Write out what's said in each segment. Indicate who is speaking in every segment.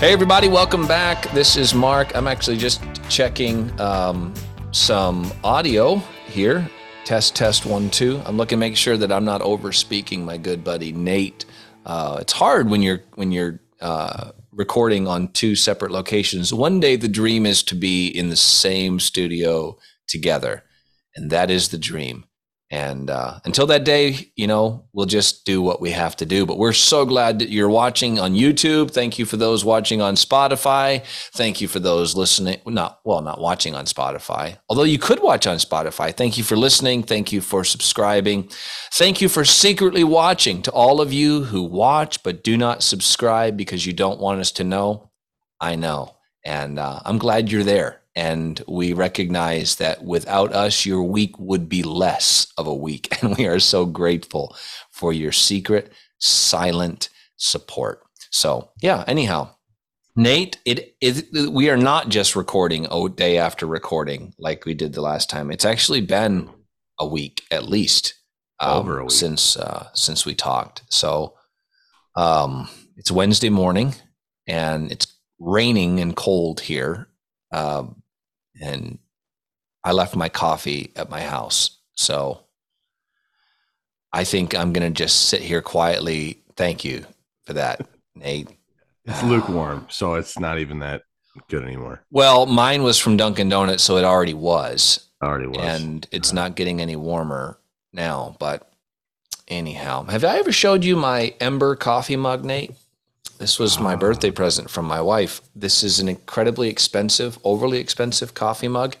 Speaker 1: Hey, everybody, welcome back. This is Mark. I'm actually just checking um, some audio here. Test, test, one, two. I'm looking to make sure that I'm not over speaking my good buddy Nate. Uh, it's hard when you're when you're uh, recording on two separate locations. One day, the dream is to be in the same studio together, and that is the dream. And uh, until that day, you know, we'll just do what we have to do. But we're so glad that you're watching on YouTube. Thank you for those watching on Spotify. Thank you for those listening. Not well, not watching on Spotify, although you could watch on Spotify. Thank you for listening. Thank you for subscribing. Thank you for secretly watching. To all of you who watch but do not subscribe because you don't want us to know, I know, and uh, I'm glad you're there. And we recognize that without us, your week would be less of a week. And we are so grateful for your secret, silent support. So, yeah, anyhow, Nate, it is we are not just recording a day after recording like we did the last time. It's actually been a week at least um,
Speaker 2: Over a week.
Speaker 1: since uh, since we talked. So um, it's Wednesday morning and it's raining and cold here. Um, and I left my coffee at my house. So I think I'm going to just sit here quietly. Thank you for that, Nate.
Speaker 2: It's lukewarm, so it's not even that good anymore.
Speaker 1: Well, mine was from Dunkin' Donuts, so it already was.
Speaker 2: Already was.
Speaker 1: And it's not getting any warmer now. But anyhow, have I ever showed you my Ember coffee mug, Nate? This was my birthday present from my wife. This is an incredibly expensive, overly expensive coffee mug,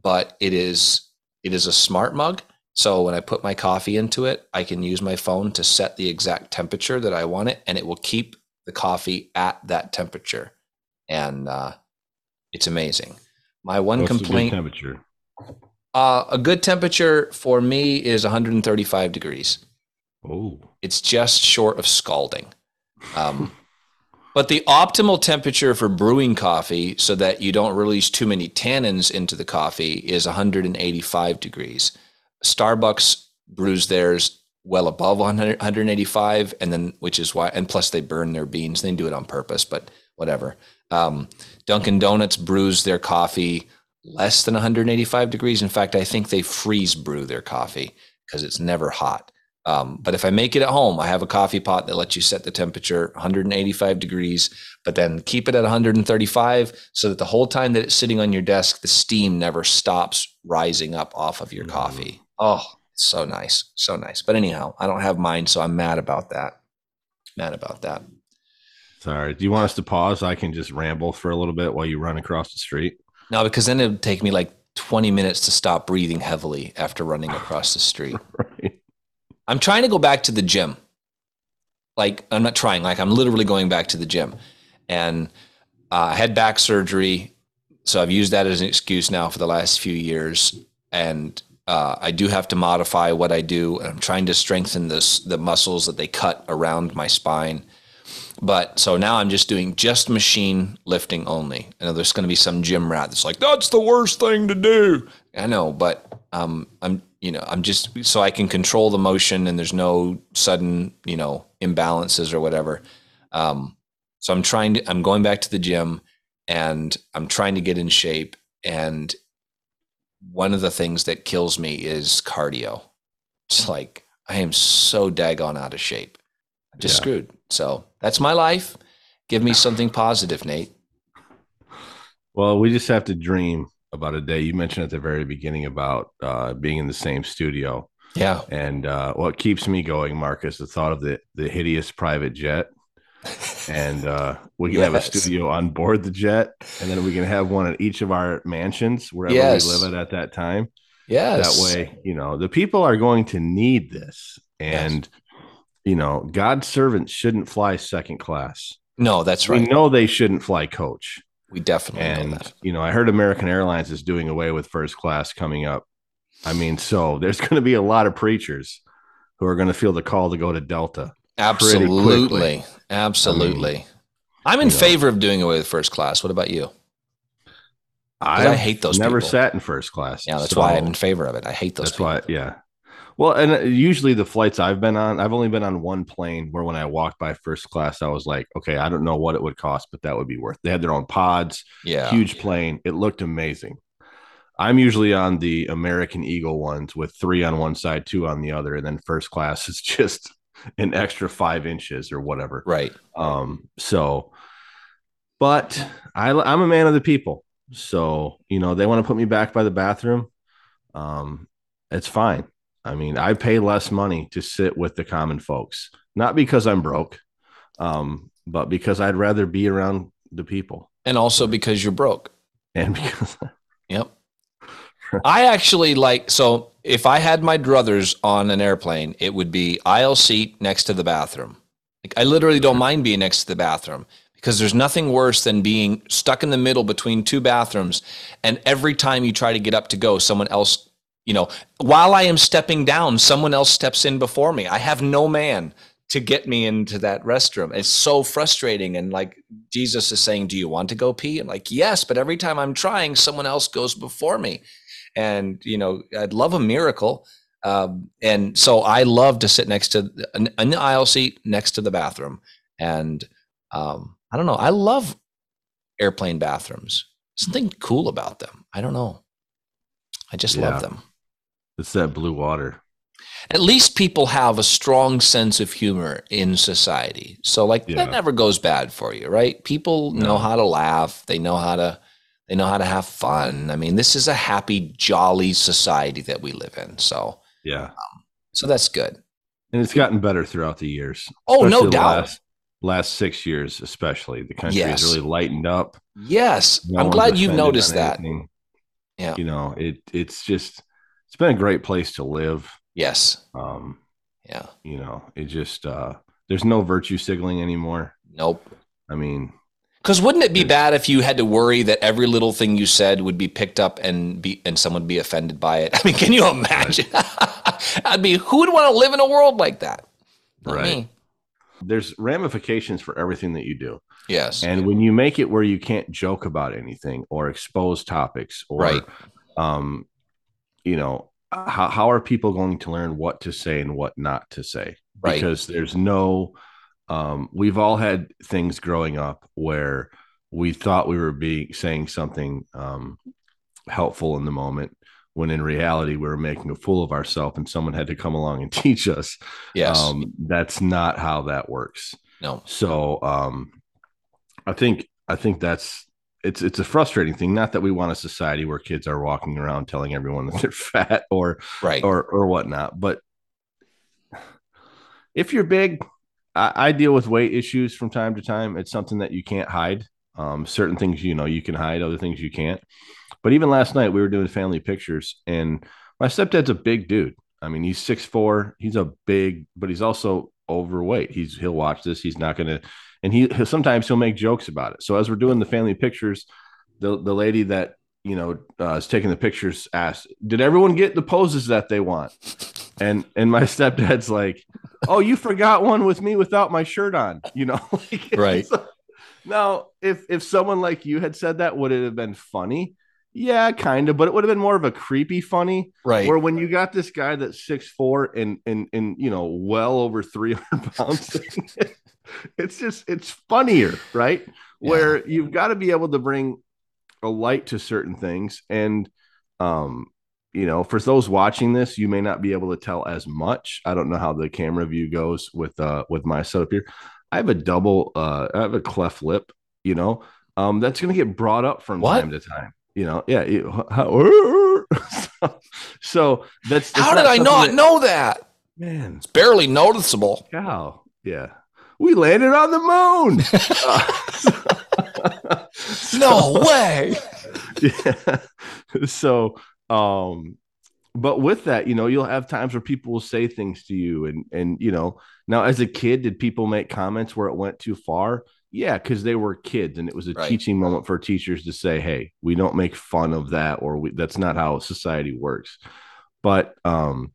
Speaker 1: but it is it is a smart mug. So when I put my coffee into it, I can use my phone to set the exact temperature that I want it, and it will keep the coffee at that temperature. And uh, it's amazing. My one
Speaker 2: What's
Speaker 1: complaint
Speaker 2: temperature.
Speaker 1: uh, a good temperature for me is 135 degrees.
Speaker 2: Oh,
Speaker 1: It's just short of scalding. Um, but the optimal temperature for brewing coffee so that you don't release too many tannins into the coffee is 185 degrees. Starbucks brews theirs well above 100, 185 and then which is why and plus they burn their beans. They do it on purpose but whatever. Um, dunkin donuts brews their coffee less than 185 degrees. In fact i think they freeze brew their coffee because it's never hot um, but if I make it at home, I have a coffee pot that lets you set the temperature 185 degrees, but then keep it at 135 so that the whole time that it's sitting on your desk, the steam never stops rising up off of your
Speaker 2: Mm.
Speaker 1: coffee. Oh, it's so nice. So nice. But anyhow, I don't have mine, so I'm mad about that. Mad about that.
Speaker 2: sorry. Do you want us to pause? I can just ramble for a little bit while you run across the street.
Speaker 1: No, because then it would take me like 20 minutes to stop breathing heavily after running across the street.
Speaker 2: Right.
Speaker 1: I'm trying to go back to the gym. Like I'm not trying, like I'm literally going back to the gym. And uh, I had back surgery, so I've used that as an excuse now for the last few years. And uh, I do have to modify what I do. And I'm trying to strengthen this the muscles that they cut around my spine. But so now I'm just doing just machine lifting only. I know there's going to be some gym rat that's like, that's the worst thing to do. I know, but um, I'm, you know, I'm just so I can control the motion and there's no sudden, you know, imbalances or whatever. Um, so I'm trying to, I'm going back to the gym and I'm trying to get in shape. And one of the things that kills me is cardio. It's like I am so daggone out of shape. I'm just
Speaker 2: Yeah.
Speaker 1: screwed. So that's my life. Give me something positive, Nate.
Speaker 2: Well, we just have to dream about a day. You mentioned at the very beginning about uh, being in the same studio.
Speaker 1: Yeah.
Speaker 2: And uh, what keeps me going, Marcus, the thought of the, the hideous private jet. And uh, we can have a studio on board the jet, and then we can have one at each of our mansions wherever
Speaker 1: Yes.
Speaker 2: we live at at that time.
Speaker 1: Yes.
Speaker 2: that way you know the people are going to need this and you know god's servants shouldn't fly second class
Speaker 1: No, that's
Speaker 2: we
Speaker 1: right.
Speaker 2: know they shouldn't fly coach
Speaker 1: We definitely know
Speaker 2: and
Speaker 1: that.
Speaker 2: you know i heard american airlines is doing away with first class coming up i mean so there's going to be a lot of preachers who are going to feel the call to go to delta.
Speaker 1: Absolutely. Absolutely. I am in
Speaker 2: you know.
Speaker 1: favor of doing away with first class. What about you? I hate those
Speaker 2: never
Speaker 1: people.
Speaker 2: sat in first class
Speaker 1: Yeah, that's
Speaker 2: so
Speaker 1: why I'm in favor of it. I hate those
Speaker 2: that's
Speaker 1: people.
Speaker 2: why yeah Well, and uh, usually the flights I've been on, I've only been on one plane where when I walked by first class, I was like, okay, I don't know what it would cost, but that would be worth. They had their own pods,
Speaker 1: Yeah.
Speaker 2: huge plane. It looked amazing. I'm usually on the American Eagle ones with three on one side, two on the other, and then first class is just an extra five inches or whatever.
Speaker 1: Right.
Speaker 2: Um, so, but I, I'm a man of the people. So, you know, they want to put me back by the bathroom. Um, it's fine. I mean, I pay less money to sit with the common folks, not because I'm broke, um, but because I'd rather be around the people.
Speaker 1: And also because you're broke.
Speaker 2: And because,
Speaker 1: Yep. I actually like so if I had my druthers on an airplane, it would be aisle seat next to the bathroom. Like I literally don't mind being next to the bathroom because there's nothing worse than being stuck in the middle between two bathrooms and every time you try to get up to go, someone else, you know, while I am stepping down, someone else steps in before me. I have no man to get me into that restroom. It's so frustrating. And like Jesus is saying, Do you want to go pee? And like, yes, but every time I'm trying, someone else goes before me. And, you know, I'd love a miracle. Um, and so I love to sit next to an, an aisle seat next to the bathroom. And um, I don't know. I love airplane bathrooms. Something cool about them. I don't know. I just
Speaker 2: Yeah.
Speaker 1: love them.
Speaker 2: It's that blue water.
Speaker 1: At least people have a strong sense of humor in society. So like
Speaker 2: Yeah.
Speaker 1: that never goes bad for you, right? People know how to laugh. They know how to they know how to have fun. I mean, this is a happy, jolly society that we live in. So
Speaker 2: Yeah.
Speaker 1: Um, so that's good.
Speaker 2: And it's gotten better throughout the years.
Speaker 1: Oh, no doubt.
Speaker 2: Last, last six years, especially the country
Speaker 1: Yes.
Speaker 2: has really lightened up.
Speaker 1: Yes.
Speaker 2: No
Speaker 1: I'm glad you've noticed that.
Speaker 2: anything.
Speaker 1: Yeah.
Speaker 2: You know, it it's just it's been a great place to live.
Speaker 1: Yes.
Speaker 2: Um,
Speaker 1: Yeah.
Speaker 2: you know, it just uh there's no virtue signaling anymore.
Speaker 1: Nope.
Speaker 2: I mean,
Speaker 1: Because wouldn't it be bad if you had to worry that every little thing you said would be picked up and be and someone would be offended by it? I mean, can you imagine? I'd be who would want to live in a world like that? Not
Speaker 2: Right.
Speaker 1: me.
Speaker 2: there's ramifications for everything that you do.
Speaker 1: Yes.
Speaker 2: And when you make it where you can't joke about anything or expose topics or
Speaker 1: Right.
Speaker 2: um you know, how, how are people going to learn what to say and what not to say?
Speaker 1: Right.
Speaker 2: Because there's no um we've all had things growing up where we thought we were being saying something um helpful in the moment when in reality we were making a fool of ourselves and someone had to come along and teach us
Speaker 1: yes.
Speaker 2: um that's not how that works
Speaker 1: no.
Speaker 2: so um, I think I think that's it's it's a frustrating thing. Not that we want a society where kids are walking around telling everyone that they're fat or
Speaker 1: Right.
Speaker 2: or or whatnot. But if you're big, I, I deal with weight issues from time to time. It's something that you can't hide. Um, certain things you know you can hide, other things you can't. But even last night we were doing family pictures, and my stepdad's a big dude. I mean, he's six four. He's a big, but he's also overweight. He's he'll watch this. He's not gonna, and he sometimes he'll make jokes about it. So as we're doing the family pictures, the the lady that you know uh, is taking the pictures asked, "Did everyone get the poses that they want?" And and my stepdad's like, "Oh, you forgot one with me without my shirt on." You know, like,
Speaker 1: Right.
Speaker 2: now, if if someone like you had said that, would it have been funny? Yeah, kind of, but it would have been more of a creepy funny.
Speaker 1: Right.
Speaker 2: Where when you got this guy that's six four and and and you know well over three hundred pounds, it's just it's funnier, right? Where you've got to be able to bring a light to certain things, and um, you know, for those watching this, you may not be able to tell as much. I don't know how the camera view goes with uh with my setup here. I have a double, uh, I have a cleft lip, you know, um, that's going to get brought up from
Speaker 1: What?
Speaker 2: time to time. You know, yeah. it- how- so, so that's, that's
Speaker 1: How did I not
Speaker 2: that-
Speaker 1: know that?
Speaker 2: Man,
Speaker 1: It's barely noticeable.
Speaker 2: cow. Yeah. We landed on the moon. Uh,
Speaker 1: No way.
Speaker 2: yeah. So, um, but with that, you know, you'll have times where people will say things to you, and and you know, now as a kid, did people make comments where it went too far? Yeah, because they were kids, and it was a
Speaker 1: Right.
Speaker 2: teaching moment for teachers to say, "Hey, we don't make fun of that, or we, that's not how society works." But um,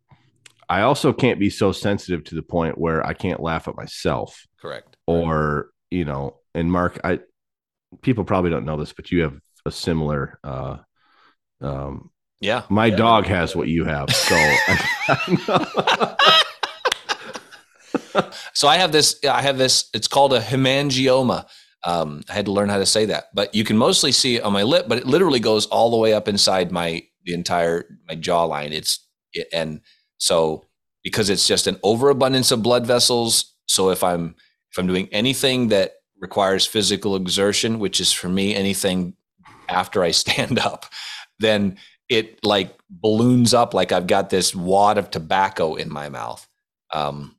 Speaker 2: I also can't be so sensitive to the point where I can't laugh at myself
Speaker 1: Correct.
Speaker 2: or you know and mark i people probably don't know this but you have a similar uh um
Speaker 1: Yeah.
Speaker 2: My
Speaker 1: Yeah.
Speaker 2: dog has what you have. So
Speaker 1: So I have this. I have this. It's called a hemangioma. Um, I had to learn how to say that, but you can mostly see it on my lip. But it literally goes all the way up inside my the entire my jawline. It's it, and so because it's just an overabundance of blood vessels. So if I'm if I'm doing anything that requires physical exertion, which is for me anything after I stand up, then it like balloons up like I've got this wad of tobacco in my mouth. Um,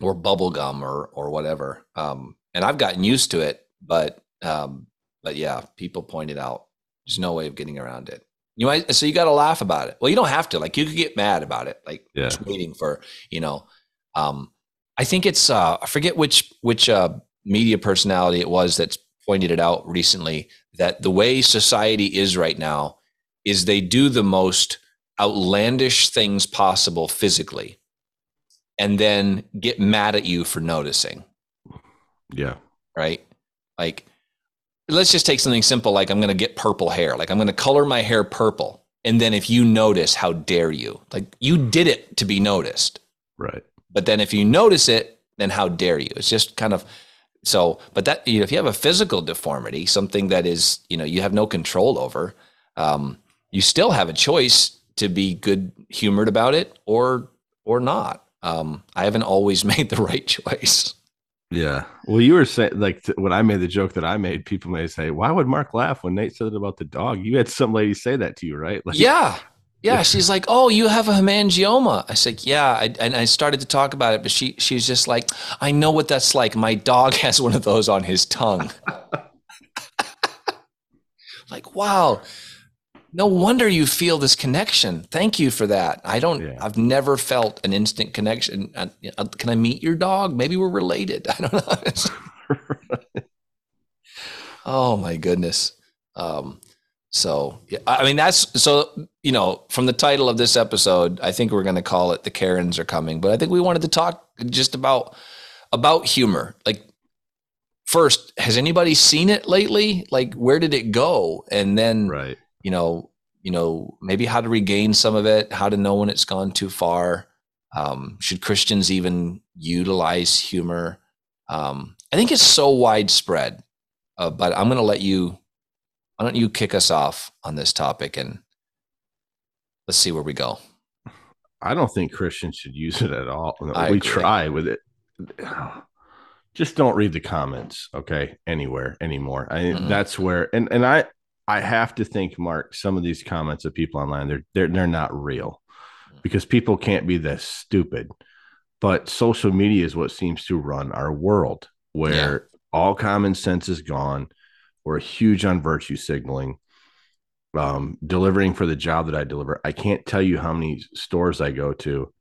Speaker 1: or bubble gum or or whatever. Um, and I've gotten used to it, but um, but yeah, people pointed out there's no way of getting around it. You might so you got to laugh about it. Well, you don't have to. Like you could get mad about it, like
Speaker 2: Yeah.
Speaker 1: just waiting for you know. Um, I think it's uh, I forget which which uh, media personality it was that's pointed it out recently that the way society is right now is they do the most outlandish things possible physically and then get mad at you for noticing,
Speaker 2: yeah.
Speaker 1: right? Like, let's just take something simple like I'm going to get purple hair. Like, I'm going to color my hair purple. And then if you notice, how dare you? Like, you did it to be noticed.
Speaker 2: Right.
Speaker 1: But then if you notice it, then how dare you? It's just kind of so, but that, you know, if you have a physical deformity, something that is, you know, you have no control over, um, you still have a choice to be good humored about it or, or not. Um, I haven't always made the right choice.
Speaker 2: Yeah. Well, you were saying like t- when I made the joke that I made, people may say, "Why would Mark laugh when Nate said it about the dog?" You had some lady say that to you, right? Like,
Speaker 1: Yeah. Yeah. She's like, Oh, you have a hemangioma. I said, Yeah. I, and I started to talk about it, but she, she's just like, I know what that's like. My dog has one of those on his tongue. like, wow. No wonder you feel this connection. Thank you for that. I don't,
Speaker 2: Yeah.
Speaker 1: I've never felt an instant connection. Uh, uh, Can I meet your dog? Maybe we're related. I don't know. Oh my goodness. Um, so I mean that's so you know from the title of this episode, I think we're going to call it "The Karens Are Coming," but I think we wanted to talk just about about humor. Like, first, has anybody seen it lately? Like, where did it go? And then
Speaker 2: right.
Speaker 1: you know, you know, maybe how to regain some of it, how to know when it's gone too far. Um, should Christians even utilize humor? Um, I think it's so widespread, uh, but I'm going to let you. Why don't you kick us off on this topic and let's see where we go.
Speaker 2: I don't think Christians should use it at all.
Speaker 1: I
Speaker 2: we
Speaker 1: agree.
Speaker 2: try with it. Just don't read the comments, okay? Anywhere anymore. I
Speaker 1: Mhm.
Speaker 2: that's where and and I I have to think, Mark, some of these comments of people online, they're they're they're not real because people can't be this stupid. But social media is what seems to run our world where all common sense is gone. We're huge on virtue signaling um, delivering for the job that I deliver. I can't tell you how many stores I go to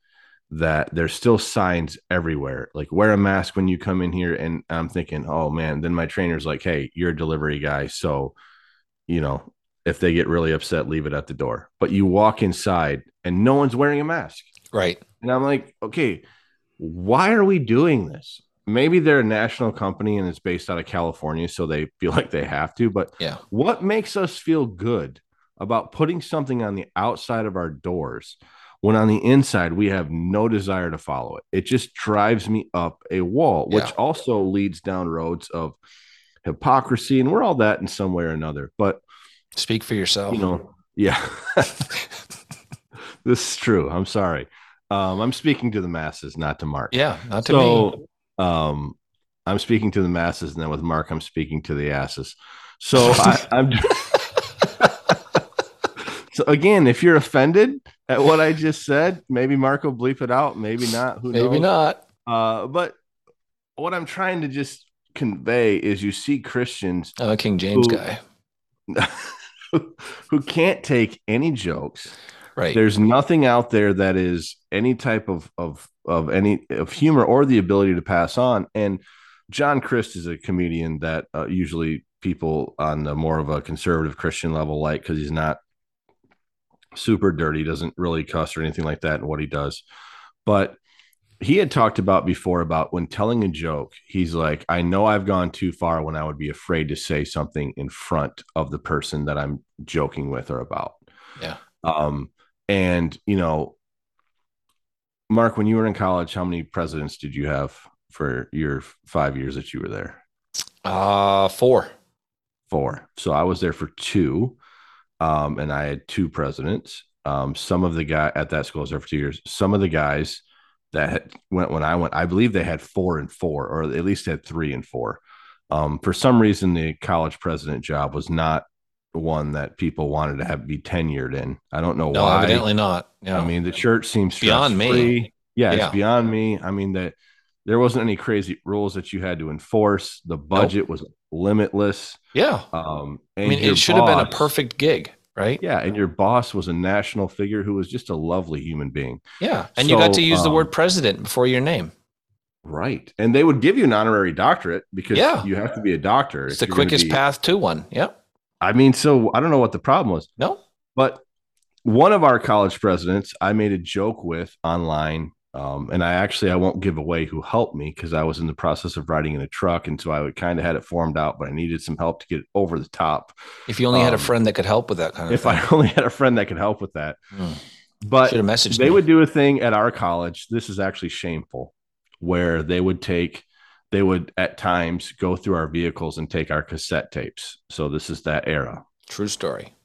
Speaker 2: that there's still signs everywhere, like wear a mask when you come in here. And I'm thinking, oh man, then my trainer's like, hey, you're a delivery guy. So, you know, if they get really upset, leave it at the door. But you walk inside and no one's wearing a mask.
Speaker 1: Right.
Speaker 2: And I'm like, okay, why are we doing this? Maybe they're a national company and it's based out of California, so they feel like they have to. But
Speaker 1: Yeah.
Speaker 2: what makes us feel good about putting something on the outside of our doors when on the inside we have no desire to follow it? It just drives me up a wall, which
Speaker 1: Yeah.
Speaker 2: also leads down roads of hypocrisy. And we're all that in some way or another. But,
Speaker 1: Speak for yourself.
Speaker 2: you know, yeah. this is true. I'm sorry. Um, I'm speaking to the masses, not to Mark.
Speaker 1: yeah. Not to me.
Speaker 2: Um, I'm speaking to the masses, and then with Mark, I'm speaking to the asses. So I, I'm. so again, if you're offended at what I just said, maybe Mark will bleep it out, maybe not. Who
Speaker 1: Maybe
Speaker 2: knows?
Speaker 1: not.
Speaker 2: Uh, but what I'm trying to just convey is, you see Christians
Speaker 1: I'm a King James
Speaker 2: Who-
Speaker 1: guy.
Speaker 2: who can't take any jokes.
Speaker 1: Right.
Speaker 2: There's nothing out there that is any type of of of any of humor or the ability to pass on. And John Crist is a comedian that uh, usually people on the more of a conservative Christian level like because he's not super dirty, doesn't really cuss or anything like that in what he does. But he had talked about before about when telling a joke, he's like, I know I've gone too far when I would be afraid to say something in front of the person that I'm joking with or about.
Speaker 1: Yeah.
Speaker 2: Um, and you know, Mark, when you were in college, how many presidents did you have for your five years that you were there?
Speaker 1: Uh, four.
Speaker 2: Four. So I was there for two, um, and I had two presidents. Um, some of the guy at that school I was there for two years. Some of the guys that had, went when I went, I believe they had four and four, or at least had three and four. Um, for some reason, the college president job was not one that people wanted to have be tenured in. I don't know
Speaker 1: No,
Speaker 2: why.
Speaker 1: evidently not. Yeah.
Speaker 2: I mean, the church seems
Speaker 1: Beyond me.
Speaker 2: Yeah,
Speaker 1: Yeah.
Speaker 2: it's beyond me. I mean that there wasn't any crazy rules that you had to enforce. The budget was limitless.
Speaker 1: yeah.
Speaker 2: Um,
Speaker 1: I mean, it should have been a perfect gig, right?
Speaker 2: Yeah, and your boss was a national figure who was just a lovely human being.
Speaker 1: Yeah. And you got to use the
Speaker 2: um,
Speaker 1: word president before your name.
Speaker 2: Right. And they would give you an honorary doctorate because
Speaker 1: Yeah.
Speaker 2: you have to be a doctor.
Speaker 1: It's the quickest
Speaker 2: be-
Speaker 1: path to one. Yep.
Speaker 2: I mean, so I don't know what the problem was,
Speaker 1: No.
Speaker 2: but one of our college presidents, I made a joke with online. Um, and I actually I won't give away who helped me because I was in the process of riding in a truck, and so I would kind of had it formed out, but I needed some help to get it over the top.
Speaker 1: If you only had a
Speaker 2: Um,
Speaker 1: friend that could help with that kind of
Speaker 2: If
Speaker 1: thing.
Speaker 2: I only had a friend that could help with that,
Speaker 1: Hmm.
Speaker 2: but
Speaker 1: should have messaged
Speaker 2: they
Speaker 1: me.
Speaker 2: would do a thing at our college. This is actually shameful, where they would take, they would at times go through our vehicles and take our cassette tapes. So this is that era.
Speaker 1: True story.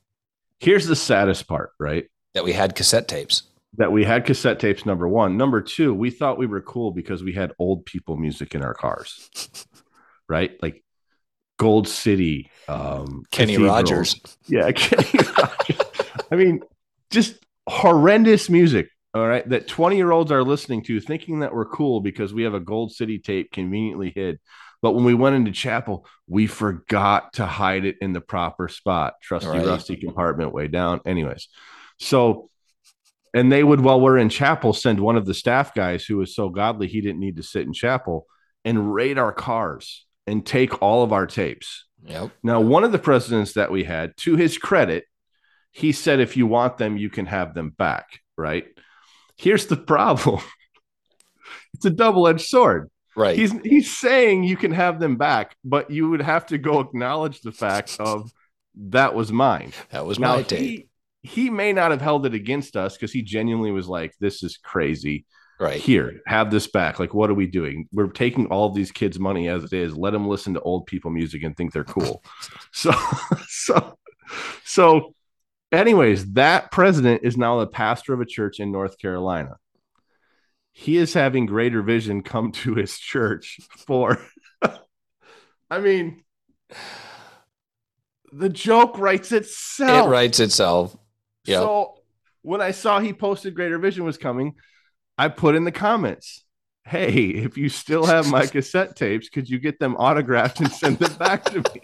Speaker 2: Here's the saddest part, right?
Speaker 1: That we had cassette tapes.
Speaker 2: That we had cassette tapes, number one. Number two, we thought we were cool because we had old people music in our cars, right? Like Gold City, um,
Speaker 1: Kenny
Speaker 2: Cathedral.
Speaker 1: Rogers.
Speaker 2: Yeah, Kenny Rogers. I mean, just horrendous music. All right, that 20 year olds are listening to, thinking that we're cool because we have a Gold City tape conveniently hid. But when we went into chapel, we forgot to hide it in the proper spot. Trusty,
Speaker 1: Right.
Speaker 2: rusty compartment way down. Anyways, so, and they would, while we're in chapel, send one of the staff guys who was so godly he didn't need to sit in chapel and raid our cars and take all of our tapes.
Speaker 1: Yep.
Speaker 2: Now, one of the presidents that we had, to his credit, he said, if you want them, you can have them back. Right. Here's the problem it's a double edged sword.
Speaker 1: Right.
Speaker 2: He's, he's saying you can have them back, but you would have to go acknowledge the fact of that was mine.
Speaker 1: that was
Speaker 2: Now,
Speaker 1: my
Speaker 2: he, he may not have held it against us because he genuinely was like, this is crazy.
Speaker 1: Right.
Speaker 2: Here, have this back. Like, what are we doing? We're taking all these kids' money as it is. Let them listen to old people music and think they're cool. so, so, so, anyways, that president is now the pastor of a church in North Carolina. He is having greater vision come to his church for, I mean, the joke writes itself.
Speaker 1: It writes itself. Yep.
Speaker 2: So when I saw he posted Greater Vision was coming, I put in the comments, "Hey, if you still have my cassette tapes, could you get them autographed and send them back to me?"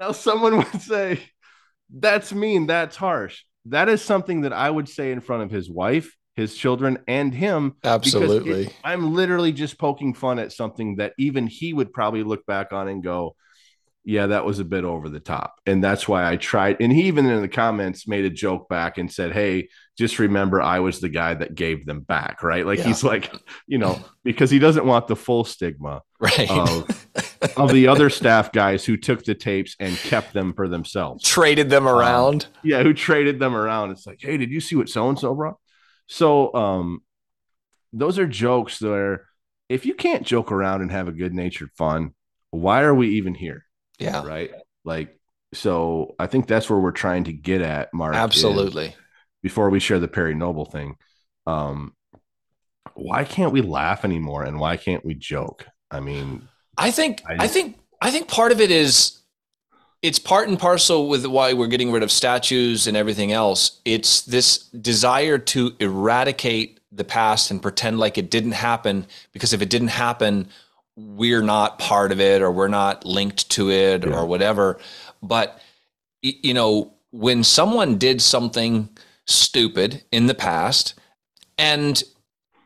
Speaker 2: now someone would say, "That's mean. That's harsh." That is something that I would say in front of his wife, his children, and him.
Speaker 1: Absolutely.
Speaker 2: it- I'm literally just poking fun at something that even he would probably look back on and go, yeah, that was a bit over the top. And that's why I tried. And he even in the comments made a joke back and said, Hey, just remember I was the guy that gave them back. Right. Like
Speaker 1: Yeah.
Speaker 2: he's like, you know, because he doesn't want the full stigma
Speaker 1: right.
Speaker 2: of, of the other staff guys who took the tapes and kept them for themselves.
Speaker 1: Traded them around.
Speaker 2: Yeah, who traded them around. It's like, hey, did you see what so and so brought? So um those are jokes where if you can't joke around and have a good natured fun, why are we even here?
Speaker 1: yeah.
Speaker 2: Right. Like, so I think that's where we're trying to get at, Mark.
Speaker 1: Absolutely.
Speaker 2: Before we share the Perry Noble thing, um, why can't we laugh anymore and why can't we joke? I mean,
Speaker 1: I think
Speaker 2: I-
Speaker 1: I, think I think part of it is it's part and parcel with why we're getting rid of statues and everything else. It's this desire to eradicate the past and pretend like it didn't happen because if it didn't happen, we're not part of it or we're not linked to it
Speaker 2: Yeah.
Speaker 1: or whatever. But you know, when someone did something stupid in the past and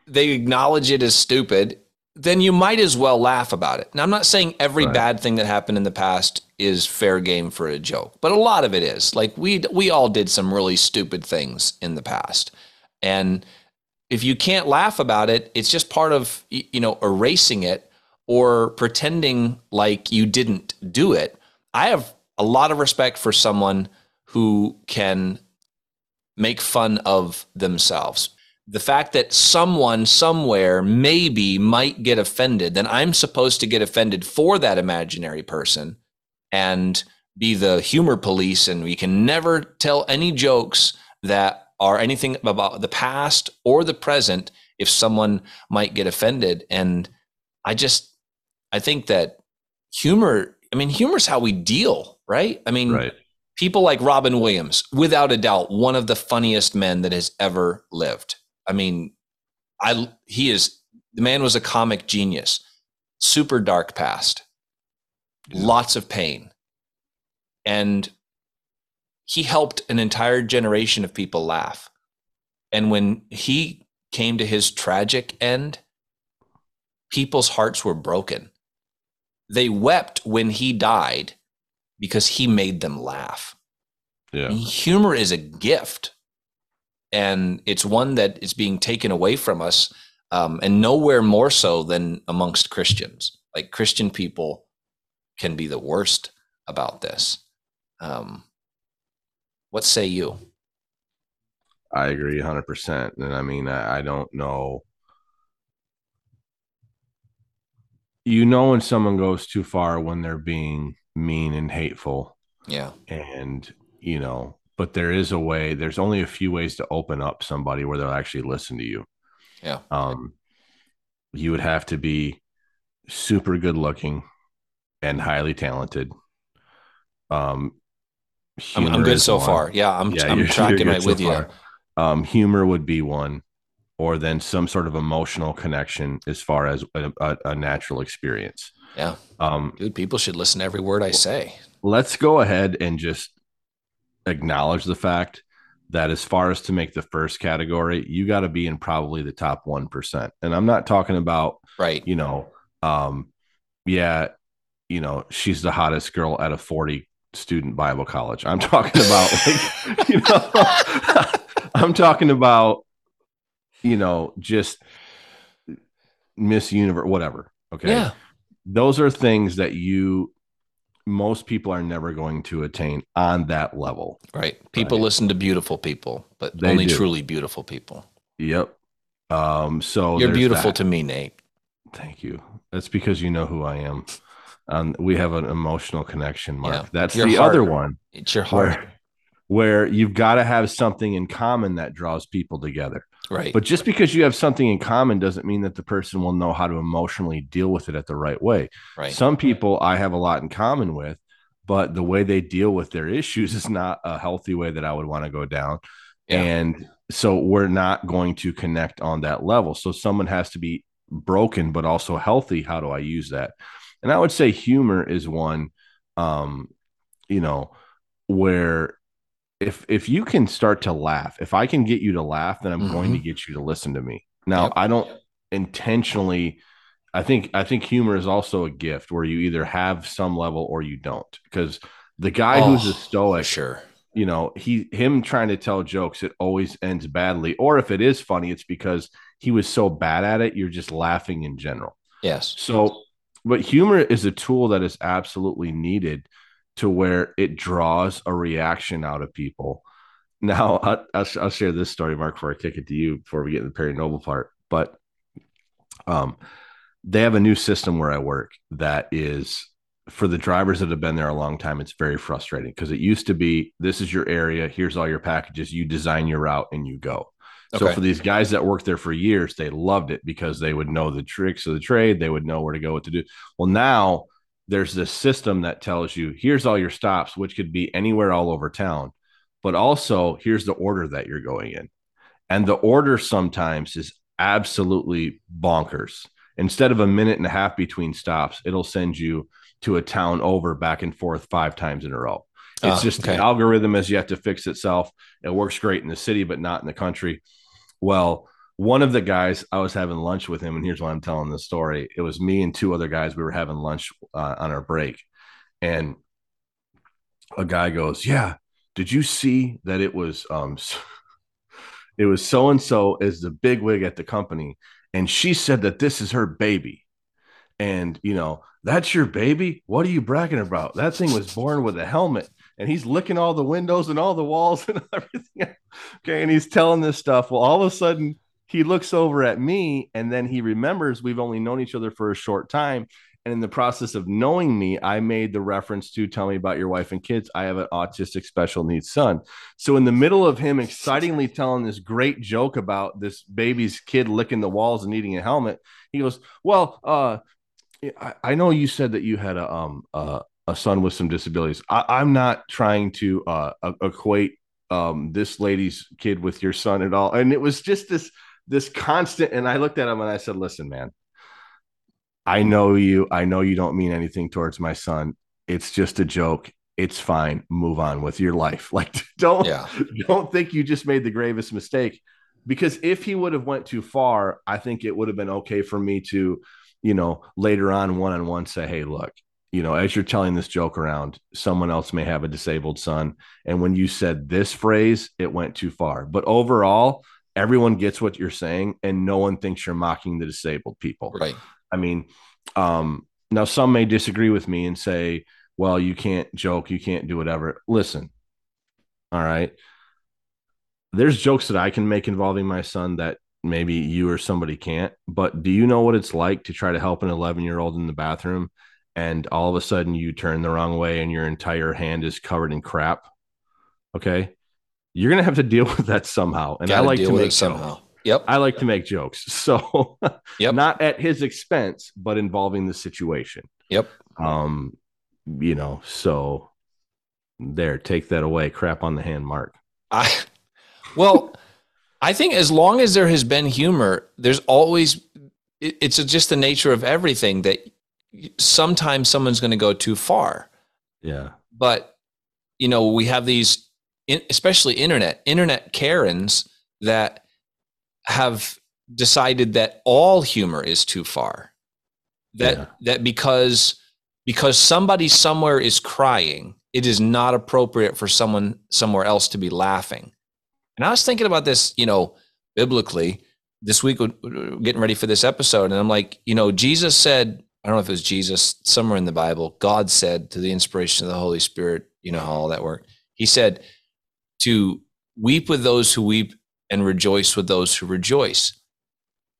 Speaker 1: they acknowledge it as stupid, then you might as well laugh about it. Now, I'm not saying every
Speaker 2: Right.
Speaker 1: bad thing that happened in the past is fair game for a joke, but a lot of it is. Like we we all did some really stupid things in the past, and if you can't laugh about it, it's just part of you know erasing it or pretending like you didn't do it. I have a lot of respect for someone who can make fun of themselves. The fact that someone somewhere maybe might get offended, then I'm supposed to get offended for that imaginary person and be the humor police. And we can never tell any jokes that are anything about the past or the present if someone might get offended. And I just, I think that humor, I mean, humor is how we deal, right? I mean,
Speaker 2: Right.
Speaker 1: people like Robin Williams, without a doubt, one of the funniest men that has ever lived. I mean, I he is the man was a comic genius. Super dark past.
Speaker 2: Yeah.
Speaker 1: Lots of pain. And he helped an entire generation of people laugh. And when he came to his tragic end, people's hearts were broken. They wept when he died because he made them laugh.
Speaker 2: Yeah.
Speaker 1: Humor is a gift, and it's one that is being taken away from us, um, and nowhere more so than amongst Christians. Like Christian people can be the worst about this. Um, what say you?
Speaker 2: I agree 100%. And I mean, I, I don't know. You know, when someone goes too far when they're being mean and hateful,
Speaker 1: Yeah,
Speaker 2: and, you know, but there is a way, there's only a few ways to open up somebody where they'll actually listen to you.
Speaker 1: yeah,
Speaker 2: Um, you would have to be super good looking and highly talented. Um,
Speaker 1: I'm, I'm good so
Speaker 2: one.
Speaker 1: far. Yeah, I'm,
Speaker 2: Yeah,
Speaker 1: I'm
Speaker 2: you're-
Speaker 1: tracking right
Speaker 2: so
Speaker 1: with you.
Speaker 2: Um, humor would be one, or then some sort of emotional connection as far as a, a, a natural experience.
Speaker 1: Yeah,
Speaker 2: Um,
Speaker 1: dude, people should listen to every word I say.
Speaker 2: let's go ahead and just acknowledge the fact that as far as to make the first category, you got to be in probably the top 1%. And I'm not talking about,
Speaker 1: Right.
Speaker 2: you know, um, yeah, you know, she's the hottest girl at a 40 student Bible college. I'm talking about like, you know, I'm talking about, you know, just Miss Universe, whatever. Okay.
Speaker 1: Yeah.
Speaker 2: Those are things that you, most people are never going to attain on that level.
Speaker 1: Right. People
Speaker 2: Right.
Speaker 1: listen to beautiful people, but
Speaker 2: They
Speaker 1: only
Speaker 2: do.
Speaker 1: truly beautiful people.
Speaker 2: Yep. Um, so
Speaker 1: You're beautiful
Speaker 2: that.
Speaker 1: to me, Nate.
Speaker 2: Thank you. That's because you know who I am. Um, we have an emotional connection, Mark.
Speaker 1: Yeah.
Speaker 2: That's
Speaker 1: Your
Speaker 2: the
Speaker 1: heart.
Speaker 2: other one
Speaker 1: It's your heart.
Speaker 2: where, where you've got to have something in common that draws people together.
Speaker 1: Right.
Speaker 2: But just because you have something in common doesn't mean that the person will know how to emotionally deal with it at the right way.
Speaker 1: right.
Speaker 2: Some people I have a lot in common with, but the way they deal with their issues is not a healthy way that I would want to go down.
Speaker 1: Yeah.
Speaker 2: And so we're not going to connect on that level. So someone has to be broken, but also healthy. How do I use that? And I would say humor is one, um, you know, where if if you can start to laugh, if I can get you to laugh, then I'm going to mm-hmm. get you to listen to me. Now,
Speaker 1: Yep.
Speaker 2: I don't intentionally I think I think humor is also a gift where you either have some level or you don't. Because the guy who's
Speaker 1: Oh,
Speaker 2: a stoic,
Speaker 1: sure.
Speaker 2: you know, he him trying to tell jokes, it always ends badly. Or if it is funny, it's because he was so bad at it, you're just laughing in general.
Speaker 1: Yes.
Speaker 2: So, but humor is a tool that is absolutely needed to where it draws a reaction out of people. Now, I, I'll, I'll share this story, Mark, before I kick it to you before we get in the Perry Noble part. But um, they have a new system where I work that is for the drivers that have been there a long time. It's very frustrating because it used to be this is your area, here's all your packages, you design your route, and you go. So
Speaker 1: Okay.
Speaker 2: for these guys that worked there for years, they loved it because they would know the tricks of the trade. They would know where to go, what to do. Well, now there's this system that tells you here's all your stops, which could be anywhere all over town, but also here's the order that you're going in. And the order sometimes is absolutely bonkers. Instead of a minute and a half between stops, it'll send you to a town over back and forth five times in a row. It's
Speaker 1: Ah,
Speaker 2: just
Speaker 1: okay.
Speaker 2: the algorithm as you have to fix itself. It works great in the city, but not in the country. Well, one of the guys, I was having lunch with him, and here's why I'm telling this story. It was me and two other guys. We were having lunch uh, on our break, and a guy goes, "Yeah, did you see that it was um, it was so and so as the big wig at the company, and she said that this is her baby." And you know, that's your baby. What are you bragging about? That thing was born with a helmet, and he's licking all the windows and all the walls and everything. Okay. And he's telling this stuff. Well, all of a sudden, he looks over at me and then he remembers we've only known each other for a short time. And in the process of knowing me, I made the reference to tell me about your wife and kids. I have an autistic special needs son. So, in the middle of him excitingly telling this great joke about this baby's kid licking the walls and eating a helmet, he goes, Well, uh, I, I know you said that you had a um a son with some disabilities. I, am not trying to uh, equate um, this lady's kid with your son at all. And it was just this this constant. And I looked at him and I said, "Listen, man, I know you. I know you don't mean anything towards my son. It's just a joke. It's fine. Move on with your life. Like, don't yeah. don't think you just made the gravest mistake." Because if he would have went too far, I think it would have been okay for me to, you know, later on one on one say, "Hey, look, you know, as you're telling this joke around, someone else may have a disabled son. And when you said this phrase, it went too far. But overall, everyone gets what you're saying and no one thinks you're mocking the disabled people.
Speaker 1: Right.
Speaker 2: I mean, um, now some may disagree with me and say, well, you can't joke, you can't do whatever. Listen, all right. There's jokes that I can make involving my son that maybe you or somebody can't. But do you know what it's like to try to help an 11 year old in the bathroom and all of a sudden you turn the wrong way and your entire hand is covered in crap, okay, you're gonna have to deal with that somehow. And Gotta I like to make somehow.
Speaker 1: Yep.
Speaker 2: I like to make jokes. So yep. not at his expense, but involving the situation.
Speaker 1: Yep.
Speaker 2: Um, you know, so there, take that away. Crap on the hand, Mark.
Speaker 1: I well, I think as long as there has been humor, there's always it's just the nature of everything that sometimes someone's going to go too far.
Speaker 2: Yeah.
Speaker 1: But you know, we have these especially internet internet karens that have decided that all humor is too far. That yeah. that because because somebody somewhere is crying, it is not appropriate for someone somewhere else to be laughing. And I was thinking about this, you know, biblically this week getting ready for this episode and I'm like, you know, Jesus said I don't know if it was Jesus, somewhere in the Bible, God said to the inspiration of the Holy Spirit, you know how all that worked. He said to weep with those who weep and rejoice with those who rejoice.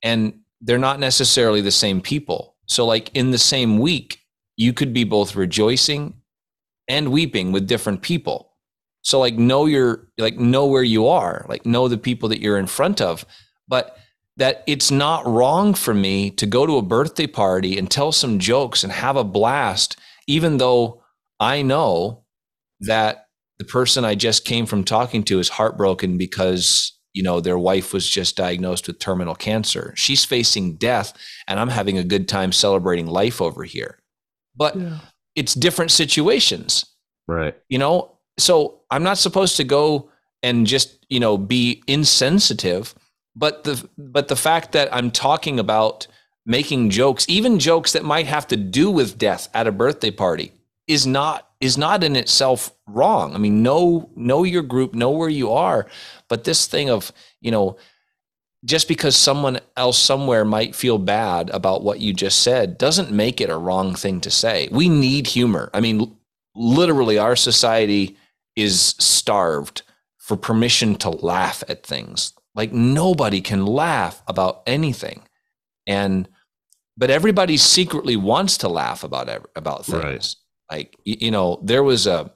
Speaker 1: And they're not necessarily the same people. So, like in the same week, you could be both rejoicing and weeping with different people. So, like, know your, like, know where you are, like, know the people that you're in front of. But that it's not wrong for me to go to a birthday party and tell some jokes and have a blast, even though I know that the person I just came from talking to is heartbroken because you know their wife was just diagnosed with terminal cancer. She's facing death, and I'm having a good time celebrating life over here. But yeah. it's different situations,
Speaker 2: right?
Speaker 1: You know, so I'm not supposed to go and just you know be insensitive but the but the fact that I'm talking about making jokes, even jokes that might have to do with death at a birthday party, is not is not in itself wrong. I mean, know know your group, know where you are, but this thing of you know just because someone else somewhere might feel bad about what you just said doesn't make it a wrong thing to say. We need humor. I mean, literally, our society is starved for permission to laugh at things. Like nobody can laugh about anything. And but everybody secretly wants to laugh about about things. Right. Like you know, there was a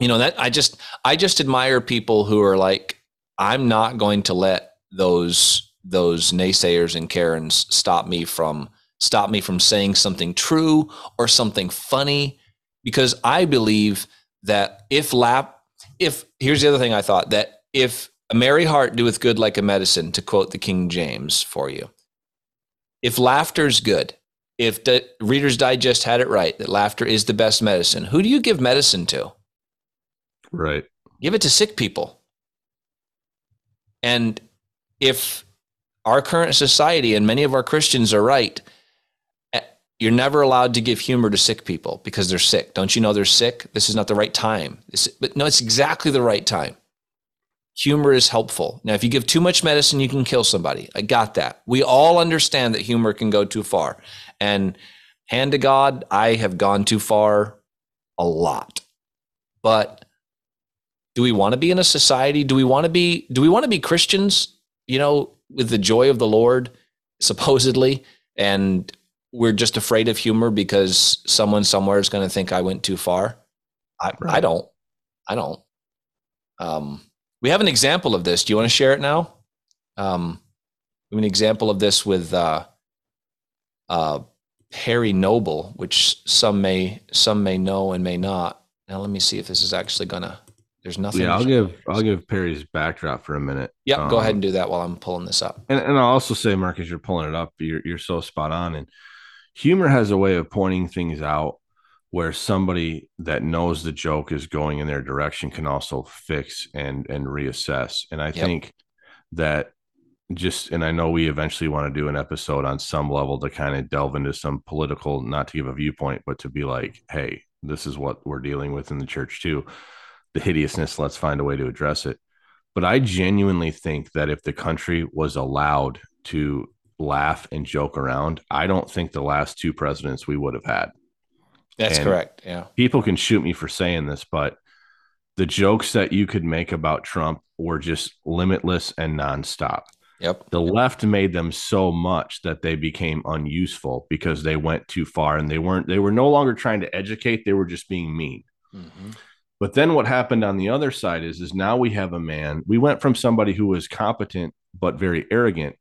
Speaker 1: you know that I just I just admire people who are like I'm not going to let those those naysayers and Karens stop me from stop me from saying something true or something funny because I believe that if lap if here's the other thing I thought that if a merry heart doeth good like a medicine, to quote the King James for you. If laughter's good, if the Reader's Digest had it right that laughter is the best medicine, who do you give medicine to?
Speaker 2: Right.
Speaker 1: Give it to sick people. And if our current society and many of our Christians are right, eh, you're never allowed to give humor to sick people because they're sick. Don't you know they're sick? This is not the right time. This, but no, it's exactly the right time humor is helpful. Now, if you give too much medicine, you can kill somebody. I got that. We all understand that humor can go too far. And hand to God, I have gone too far a lot. But do we want to be in a society? Do we want to be do we want to be Christians, you know, with the joy of the Lord supposedly and we're just afraid of humor because someone somewhere is going to think I went too far? I right. I don't. I don't. Um we have an example of this. Do you want to share it now? Um we have an example of this with uh uh Perry Noble, which some may some may know and may not. Now let me see if this is actually gonna. There's nothing.
Speaker 2: Yeah, I'll give I'll give Perry's backdrop for a minute.
Speaker 1: Yep, um, go ahead and do that while I'm pulling this up.
Speaker 2: And, and I'll also say, Mark, as you're pulling it up, you're you're so spot on. And humor has a way of pointing things out where somebody that knows the joke is going in their direction can also fix and and reassess. And I yep. think that just and I know we eventually want to do an episode on some level to kind of delve into some political, not to give a viewpoint, but to be like, hey, this is what we're dealing with in the church too. The hideousness, let's find a way to address it. But I genuinely think that if the country was allowed to laugh and joke around, I don't think the last two presidents we would have had.
Speaker 1: That's and correct. Yeah.
Speaker 2: People can shoot me for saying this, but the jokes that you could make about Trump were just limitless and nonstop.
Speaker 1: Yep.
Speaker 2: The left made them so much that they became unuseful because they went too far and they weren't they were no longer trying to educate, they were just being mean. Mm-hmm. But then what happened on the other side is is now we have a man. We went from somebody who was competent but very arrogant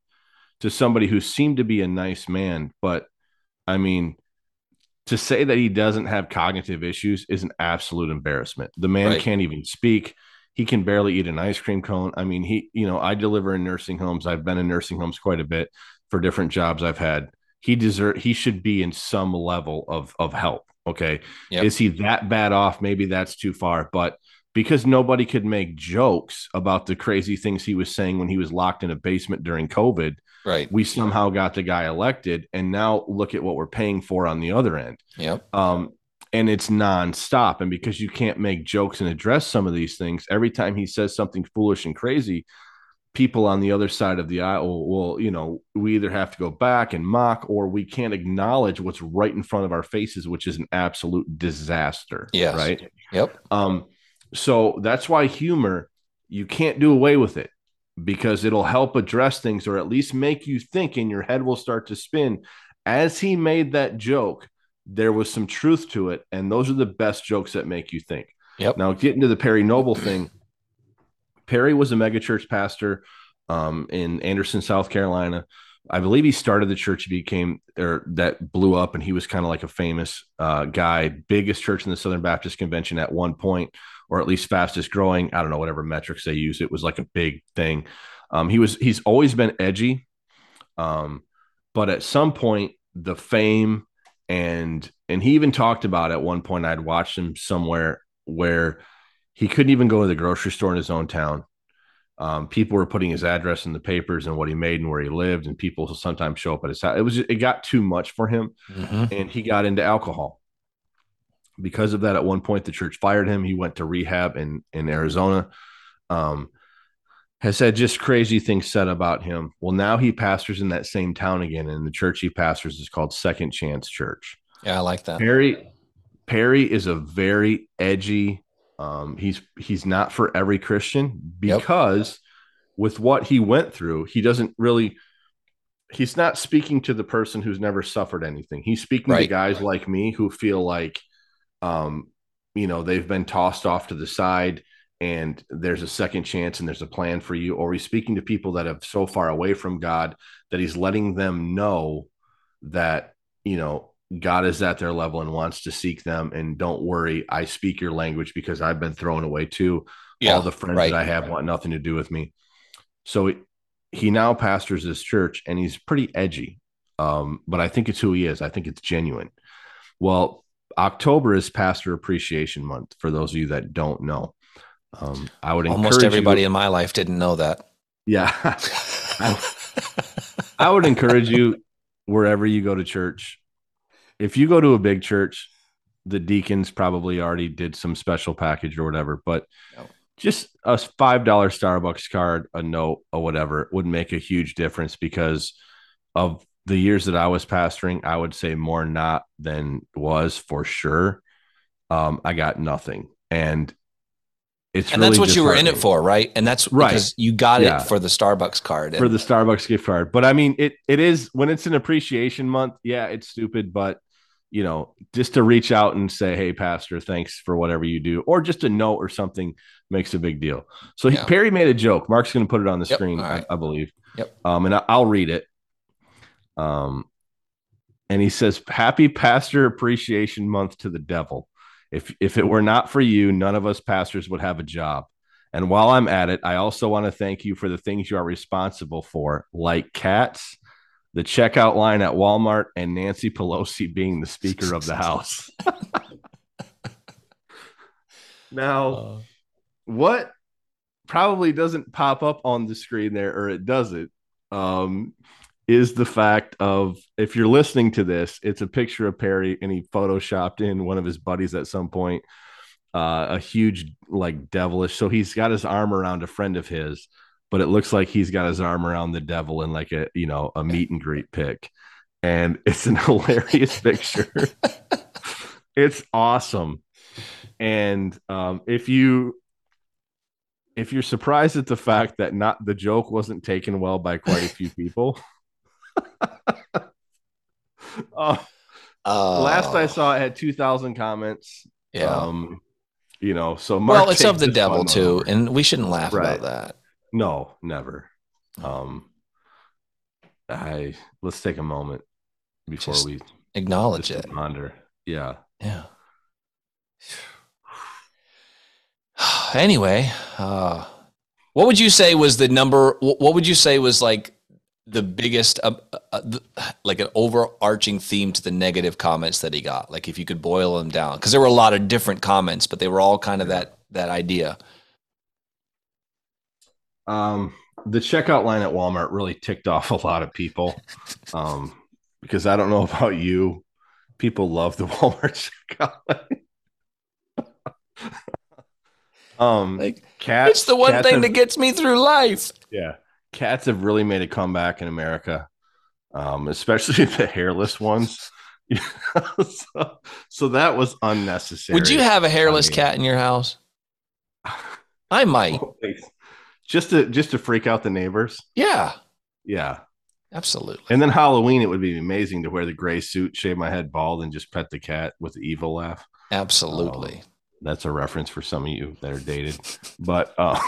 Speaker 2: to somebody who seemed to be a nice man, but I mean to say that he doesn't have cognitive issues is an absolute embarrassment. The man right. can't even speak he can barely eat an ice cream cone. I mean, he, you know, I deliver in nursing homes. I've been in nursing homes quite a bit for different jobs I've had. He deserve he should be in some level of of help. Okay. Yep. Is he that bad off? Maybe that's too far, but because nobody could make jokes about the crazy things he was saying when he was locked in a basement during COVID.
Speaker 1: Right.
Speaker 2: We somehow got the guy elected. And now look at what we're paying for on the other end.
Speaker 1: Yep.
Speaker 2: Um, and it's nonstop. And because you can't make jokes and address some of these things, every time he says something foolish and crazy, people on the other side of the aisle will, you know, we either have to go back and mock or we can't acknowledge what's right in front of our faces, which is an absolute disaster.
Speaker 1: Yeah.
Speaker 2: Right.
Speaker 1: Yep.
Speaker 2: Um, so that's why humor, you can't do away with it because it'll help address things or at least make you think and your head will start to spin. As he made that joke, there was some truth to it, and those are the best jokes that make you think.
Speaker 1: Yep.
Speaker 2: Now, getting to the Perry Noble thing, Perry was a megachurch pastor um, in Anderson, South Carolina. I believe he started the church. He became or that blew up, and he was kind of like a famous uh, guy, biggest church in the Southern Baptist Convention at one point, or at least fastest growing. I don't know whatever metrics they use. It was like a big thing. Um, he was he's always been edgy, um, but at some point the fame and and he even talked about at one point I'd watched him somewhere where he couldn't even go to the grocery store in his own town. Um, people were putting his address in the papers and what he made and where he lived, and people sometimes show up at his house. It was it got too much for him, mm-hmm. and he got into alcohol. Because of that, at one point the church fired him. He went to rehab in in Arizona. Um, has had just crazy things said about him. Well, now he pastors in that same town again, and the church he pastors is called Second Chance Church.
Speaker 1: Yeah, I like that.
Speaker 2: Perry Perry is a very edgy. Um, he's he's not for every Christian because yep. with what he went through, he doesn't really. He's not speaking to the person who's never suffered anything. He's speaking right. to guys like me who feel like, um, you know, they've been tossed off to the side and there's a second chance and there's a plan for you. Or he's speaking to people that have so far away from god that he's letting them know that you know god is at their level and wants to seek them. And don't worry i speak your language because i've been thrown away too. Yeah, all the friends right. that i have want nothing to do with me. So he now pastors this church and he's pretty edgy. Um, but i think it's who he is. I think it's genuine. Well october is pastor appreciation month for those of you that don't know um, I would
Speaker 1: almost everybody you, in my life didn't know that.
Speaker 2: Yeah, I, I would encourage you wherever you go to church. If you go to a big church, the deacons probably already did some special package or whatever, but no. just a five dollar Starbucks card, a note, or whatever would make a huge difference because of the years that I was pastoring. I would say more not than was for sure. Um, I got nothing, and it's
Speaker 1: and
Speaker 2: really
Speaker 1: that's what you were in it for, right? And that's
Speaker 2: Right.
Speaker 1: because you got
Speaker 2: Yeah.
Speaker 1: it for the Starbucks card.
Speaker 2: for the Starbucks gift card. But I mean, it it is when it's an appreciation month. Yeah, it's stupid, but you know, just to reach out and say, "Hey, Pastor, thanks for whatever you do," or just a note or something makes a big deal. So he, Perry made a joke. Mark's going to put it on the
Speaker 1: Yep,
Speaker 2: screen,
Speaker 1: right.
Speaker 2: I, I believe.
Speaker 1: Yep.
Speaker 2: Um, and I, I'll read it. Um, and he says, "Happy Pastor Appreciation Month to the devil. If if it were not for you, none of us pastors would have a job." And while I'm at it, I also want to thank you for the things you are responsible for, like cats, the checkout line at Walmart, and Nancy Pelosi being the Speaker of the House. now,
Speaker 1: Uh,
Speaker 2: what probably doesn't pop up on the screen there, or it doesn't, um, is the fact of if you're listening to this, it's a picture of Perry and he photoshopped in one of his buddies at some point, uh, a huge, like devilish. So he's got his arm around a friend of his, but it looks like he's got his arm around the devil in like a, you know, a meet and greet pic. And it's an hilarious picture. it's awesome. And um, if you if you're surprised at the fact that not the joke wasn't taken well by quite a few people, oh, last I
Speaker 1: oh,
Speaker 2: saw it had two thousand comments.
Speaker 1: yeah.
Speaker 2: Um, you know, so Mark
Speaker 1: well, it's of the devil too,
Speaker 2: over.
Speaker 1: and we shouldn't laugh
Speaker 2: Right.
Speaker 1: about that.
Speaker 2: no, never. Um, I let's take a moment before
Speaker 1: Just
Speaker 2: we
Speaker 1: Acknowledge it.
Speaker 2: ponder. Yeah.
Speaker 1: Yeah. anyway, uh, what would you say was the number? What would you say was like the biggest, uh, uh, the, like an overarching theme to the negative comments that he got? Like if you could boil them down, because there were a lot of different comments, but they were all kind of that that idea.
Speaker 2: Um, the checkout line at Walmart really ticked off a lot of people. Um, because I don't know about you, people love the Walmart checkout line. um,
Speaker 1: Like it's the one thing that gets me through life.
Speaker 2: yeah, cats have really made a comeback in America, um, especially the hairless ones. so, so that was unnecessary.
Speaker 1: Would you have a hairless
Speaker 2: mean-
Speaker 1: cat in your house? I might.
Speaker 2: just to just to freak out the neighbors?
Speaker 1: Yeah,
Speaker 2: Yeah.
Speaker 1: absolutely.
Speaker 2: And then Halloween, it would be amazing to wear the gray suit, shave my head bald, and just pet the cat with the evil laugh.
Speaker 1: Absolutely.
Speaker 2: That's a reference for some of you that are dated, but uh,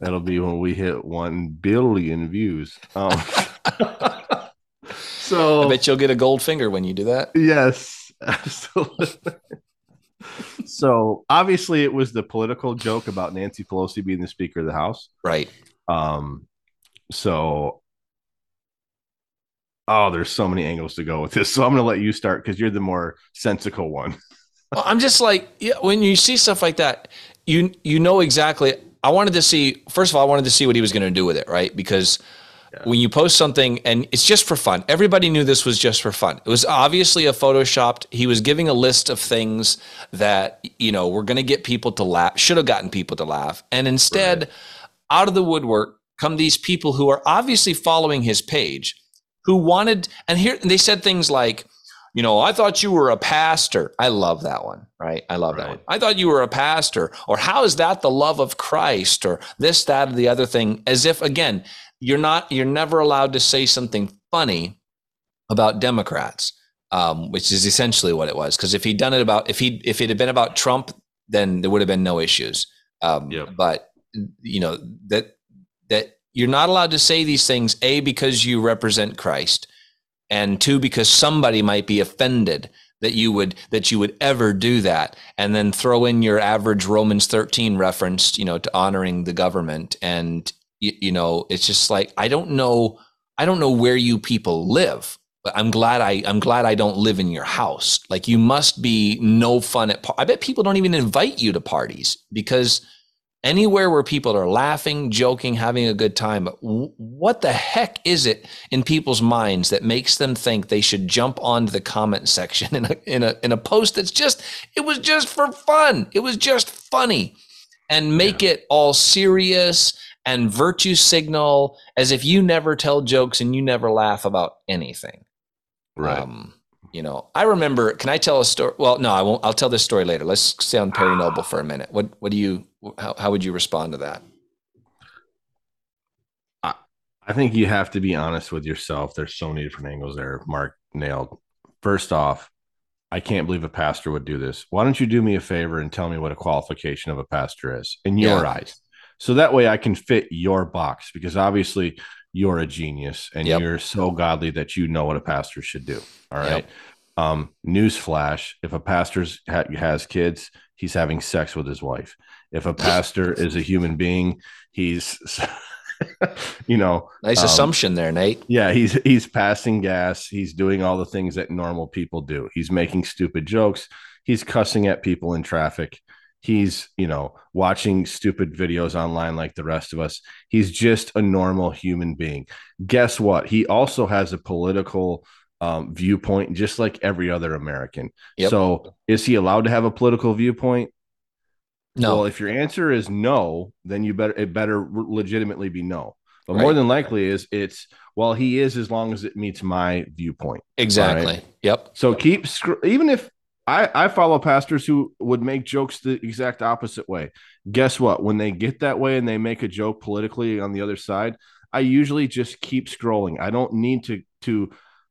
Speaker 2: that'll be when we hit one billion views. Um, so
Speaker 1: I bet you'll get a gold finger when you do that.
Speaker 2: yes, absolutely. so obviously, it was the political joke about Nancy Pelosi being the Speaker of the House.
Speaker 1: Right.
Speaker 2: Um, so oh, there's so many angles to go with this. So I'm gonna let you start because you're the more sensical one.
Speaker 1: Well, I'm just like, yeah, when you see stuff like that, you you know exactly. I wanted to see. First of all, I wanted to see what he was going to do with it, right? Because
Speaker 2: Yeah.
Speaker 1: when you post something and it's just for fun, everybody knew this was just for fun. It was obviously a photoshopped. He was giving a list of things that you know were going to get people to laugh. Should have gotten people to laugh, and instead, out of the woodwork come these people who are obviously following his page, who wanted and here and they said things like you know, I thought you were a pastor. I love that one, right? I love that one. I thought you were a pastor, or how is that the love of Christ, or this, that, or the other thing? As if, again, you're not, you're never allowed to say something funny about Democrats, um, which is essentially what it was. Because if he'd done it about, if he, if it had been about Trump, then there would have been no issues. Um,
Speaker 2: Yep.
Speaker 1: But you know that that you're not allowed to say these things. A because you represent Christ and two because somebody might be offended that you would that you would ever do that. And then throw in your average romans 13 reference you know to honoring the government. And you, you know it's just like i don't know i don't know where you people live but i'm glad i i'm glad i don't live in your house. Like you must be no fun at par- i bet people don't even invite you to parties because anywhere where people are laughing, joking, having a good time, w- what the heck is it in people's minds that makes them think they should jump onto the comment section in a in a in a post that's just it was just for fun. It was just funny. And make it all serious and virtue signal as if you never tell jokes and you never laugh about anything.
Speaker 2: Right.
Speaker 1: Um, you know, I remember. Can I tell a story? Well, no, I won't. I'll tell this story later. Let's stay on Perry Noble for a minute. What What do you? How, how would you respond to that?
Speaker 2: I, I think you have to be honest with yourself. There's so many different angles there. Mark nailed. First off, I can't believe a pastor would do this. Why don't you do me a favor and tell me what a qualification of a pastor is in your
Speaker 1: Yeah.
Speaker 2: eyes? So that way I can fit your box because obviously you're a genius and
Speaker 1: Yep.
Speaker 2: you're so godly that you know what a pastor should do. All right. Yep. Um, newsflash: If a pastor ha- has kids, he's having sex with his wife. If a pastor is a human being, he's, you know,
Speaker 1: Nice
Speaker 2: Um,
Speaker 1: assumption there, Nate.
Speaker 2: yeah, he's he's passing gas. He's doing all the things that normal people do. He's making stupid jokes. He's cussing at people in traffic. He's, you know, watching stupid videos online like the rest of us. He's just a normal human being. Guess what? He also has a political um, viewpoint, just like every other American.
Speaker 1: Yep.
Speaker 2: So, is he allowed to have a political viewpoint?
Speaker 1: No,
Speaker 2: Well, if your answer is no, then you better it better legitimately be no. But
Speaker 1: Right.
Speaker 2: more than likely is it's well he is as long as it meets my viewpoint.
Speaker 1: exactly. Yep.
Speaker 2: So keep even if I I follow pastors who would make jokes the exact opposite way. Guess what? When they get that way and they make a joke politically on the other side, I usually just keep scrolling. I don't need to to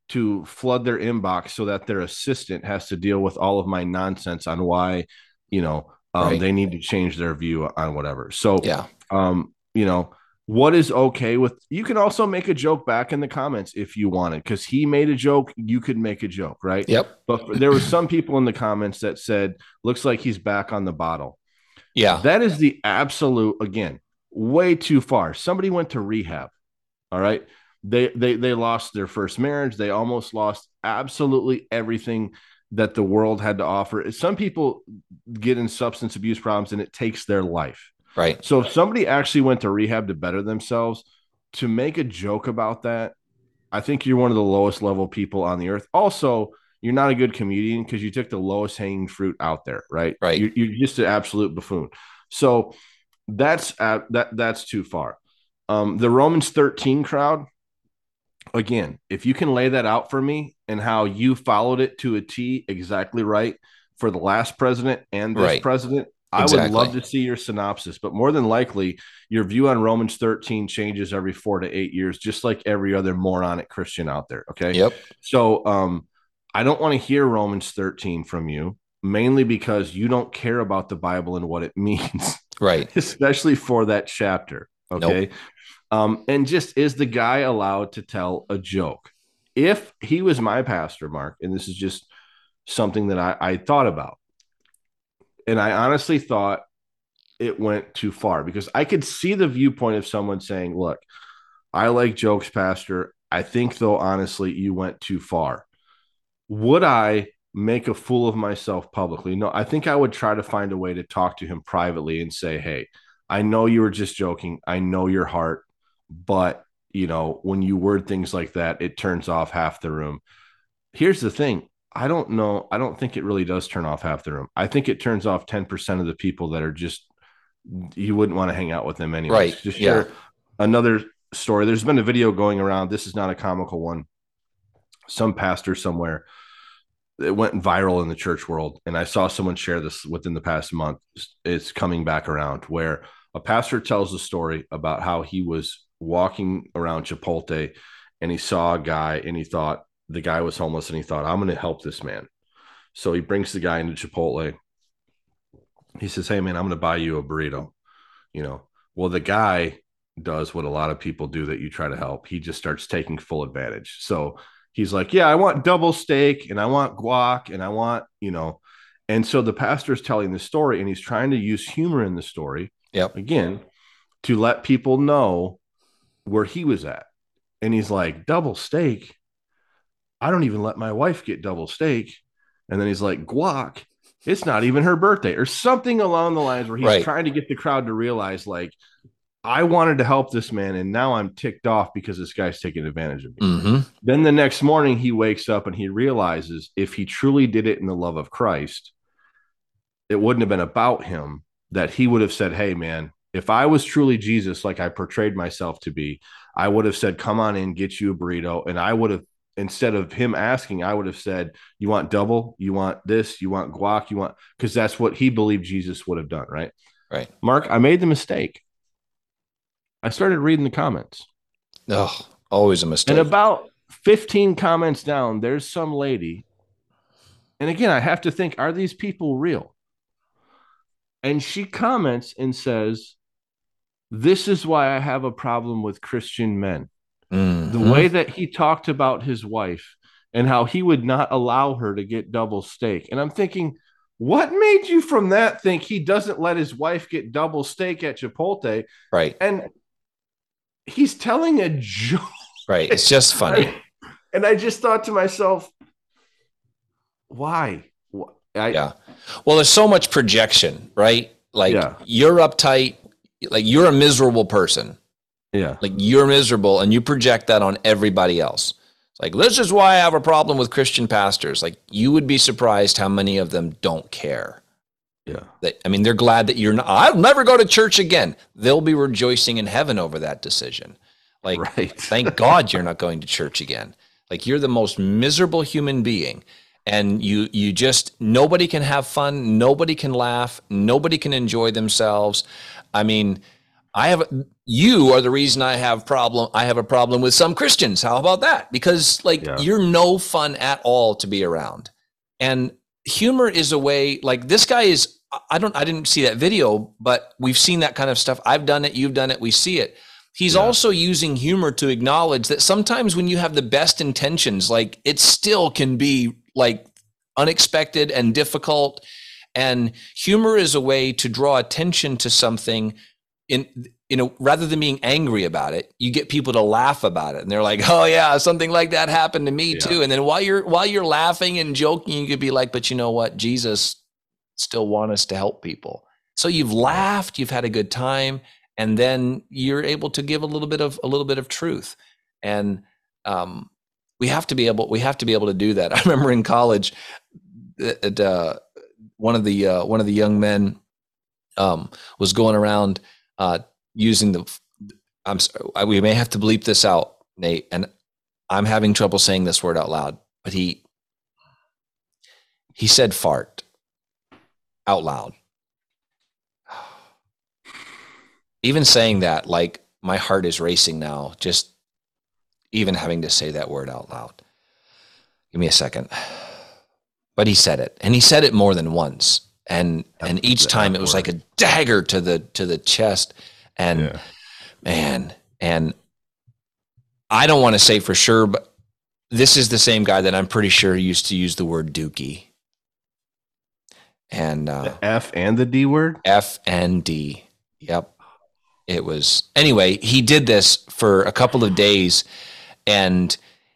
Speaker 2: to flood their inbox so that their assistant has to deal with all of my nonsense on why, you know, um,
Speaker 1: Right.
Speaker 2: they need to change their view on whatever. So
Speaker 1: Yeah.
Speaker 2: um, you know, what is okay with you can also make a joke back in the comments if you wanted, because he made a joke, you could make a joke, right?
Speaker 1: Yep.
Speaker 2: But there were some people in the comments that said, looks like he's back on the bottle.
Speaker 1: Yeah.
Speaker 2: That is the absolute again, way too far. Somebody went to rehab. All right. They they they lost their first marriage. They almost lost absolutely everything that the world had to offer. Some people get in substance abuse problems and it takes their life.
Speaker 1: Right.
Speaker 2: So if somebody actually went to rehab to better themselves, to make a joke about that, I think you're one of the lowest level people on the earth. Also, you're not a good comedian because you took the lowest hanging fruit out there, right?
Speaker 1: Right.
Speaker 2: You're, you're just an absolute buffoon. So that's uh, that that's too far. Um, the Romans 13 crowd, again, if you can lay that out for me and how you followed it to a T exactly right for the last president and this
Speaker 1: Right.
Speaker 2: president, I
Speaker 1: Exactly.
Speaker 2: would love to see your synopsis. But more than likely, your view on Romans 13 changes every four to eight years, just like every other moronic Christian out there. Okay.
Speaker 1: Yep.
Speaker 2: So um, I don't want to hear Romans 13 from you, mainly because you don't care about the Bible and what it means
Speaker 1: Right.
Speaker 2: especially for that chapter. Okay. Um, and just is the guy allowed to tell a joke? If he was my pastor, Mark, and this is just something that I, I thought about, and I honestly thought it went too far because I could see the viewpoint of someone saying, Look, I like jokes, Pastor. I think, though, honestly, you went too far. Would I make a fool of myself publicly? No, I think I would try to find a way to talk to him privately and say, Hey, I know you were just joking. I know your heart, but you know, when you word things like that, it turns off half the room. Here's the thing. I don't know. I don't think it really does turn off half the room. I think it turns off 10% of the people that are just, you wouldn't want to hang out with them anyway.
Speaker 1: Right.
Speaker 2: Just
Speaker 1: Yeah.
Speaker 2: share another story. There's been a video going around. This is not a comical one. Some pastor somewhere it went viral in the church world and i saw someone share this within the past month it's coming back around where a pastor tells a story about how he was walking around chipotle and he saw a guy and he thought the guy was homeless and he thought i'm going to help this man. So he brings the guy into chipotle. He says hey man i'm going to buy you a burrito. You know well the guy does what a lot of people do that you try to help. He just starts taking full advantage. So he's like, Yeah, I want double steak and I want guac and I want, you know. And so the pastor is telling the story and he's trying to use humor in the story
Speaker 1: Yep.
Speaker 2: again to let people know where he was at. And he's like, Double steak. I don't even let my wife get double steak. And then he's like, Guac, it's not even her birthday or something along the lines where he's
Speaker 1: Right.
Speaker 2: trying to get the crowd to realize, like, I wanted to help this man and now I'm ticked off because this guy's taking advantage of me.
Speaker 1: Mm-hmm.
Speaker 2: Then the next morning, he wakes up and he realizes if he truly did it in the love of Christ, it wouldn't have been about him, that he would have said, Hey, man, if I was truly Jesus, like I portrayed myself to be, I would have said, Come on in, get you a burrito. And I would have instead of him asking, I would have said, You want double? You want this? You want guac? You want, because that's what he believed Jesus would have done, right?
Speaker 1: Right.
Speaker 2: Mark, I made the mistake. I started reading the comments.
Speaker 1: Oh, always a mistake.
Speaker 2: And about 15 comments down, there's some lady. And again, I have to think, are these people real? And she comments and says, This is why I have a problem with Christian men.
Speaker 1: Mhm.
Speaker 2: The way that he talked about his wife and how he would not allow her to get double steak. And I'm thinking, what made you from that think he doesn't let his wife get double steak at Chipotle?
Speaker 1: right,
Speaker 2: And he's telling a joke.
Speaker 1: right. It's just funny.
Speaker 2: And I just thought to myself, why? I,
Speaker 1: Yeah. Well, there's so much projection, right? Like
Speaker 2: Yeah.
Speaker 1: you're uptight, like you're a miserable person.
Speaker 2: Yeah.
Speaker 1: Like you're miserable and you project that on everybody else. It's like, this is why I have a problem with Christian pastors. Like you would be surprised how many of them don't care.
Speaker 2: Yeah.
Speaker 1: That I mean, they're glad that you're not I'll never go to church again. They'll be rejoicing in heaven over that decision. Like
Speaker 2: Right.
Speaker 1: thank God you're not going to church again. Like you're the most miserable human being. And you you just nobody can have fun, nobody can laugh, nobody can enjoy themselves. I mean, I have you are the reason I have problem I have a problem with some Christians. How about that? Because like
Speaker 2: Yeah.
Speaker 1: you're no fun at all to be around. And humor is a way like this guy is I don't I didn't see that video, but we've seen that kind of stuff. I've done it, you've done it, we see it. He's
Speaker 2: Yeah.
Speaker 1: also using humor to acknowledge that sometimes when you have the best intentions, like it still can be like unexpected and difficult. And humor is a way to draw attention to something in you know rather than being angry about it you get people to laugh about it. And they're like oh yeah something like that happened to me
Speaker 2: Yeah.
Speaker 1: too. And then while you're while you're laughing and joking you could be like but you know what? Jesus still want us to help people. So you've laughed you've had a good time and then you're able to give a little bit of a little bit of truth. And um, we have to be able we have to be able to do that. I remember in college that uh, one of the uh, one of the young men um, was going around uh, using the i'm sorry I- we may have to bleep this out nate and i'm having trouble saying this word out loud but he he said fart out loud. Even saying that like my heart is racing now just even having to say that word out loud. Give me a second but he said it and he said it more than once and and each time it was like a dagger to the to the chest and
Speaker 2: Yeah.
Speaker 1: man and i don't want to say for sure but this is the same guy that i'm pretty sure used to use the word dookie and uh
Speaker 2: The F and the D word?
Speaker 1: F and D. Yep. It was anyway, he did this for a couple of days and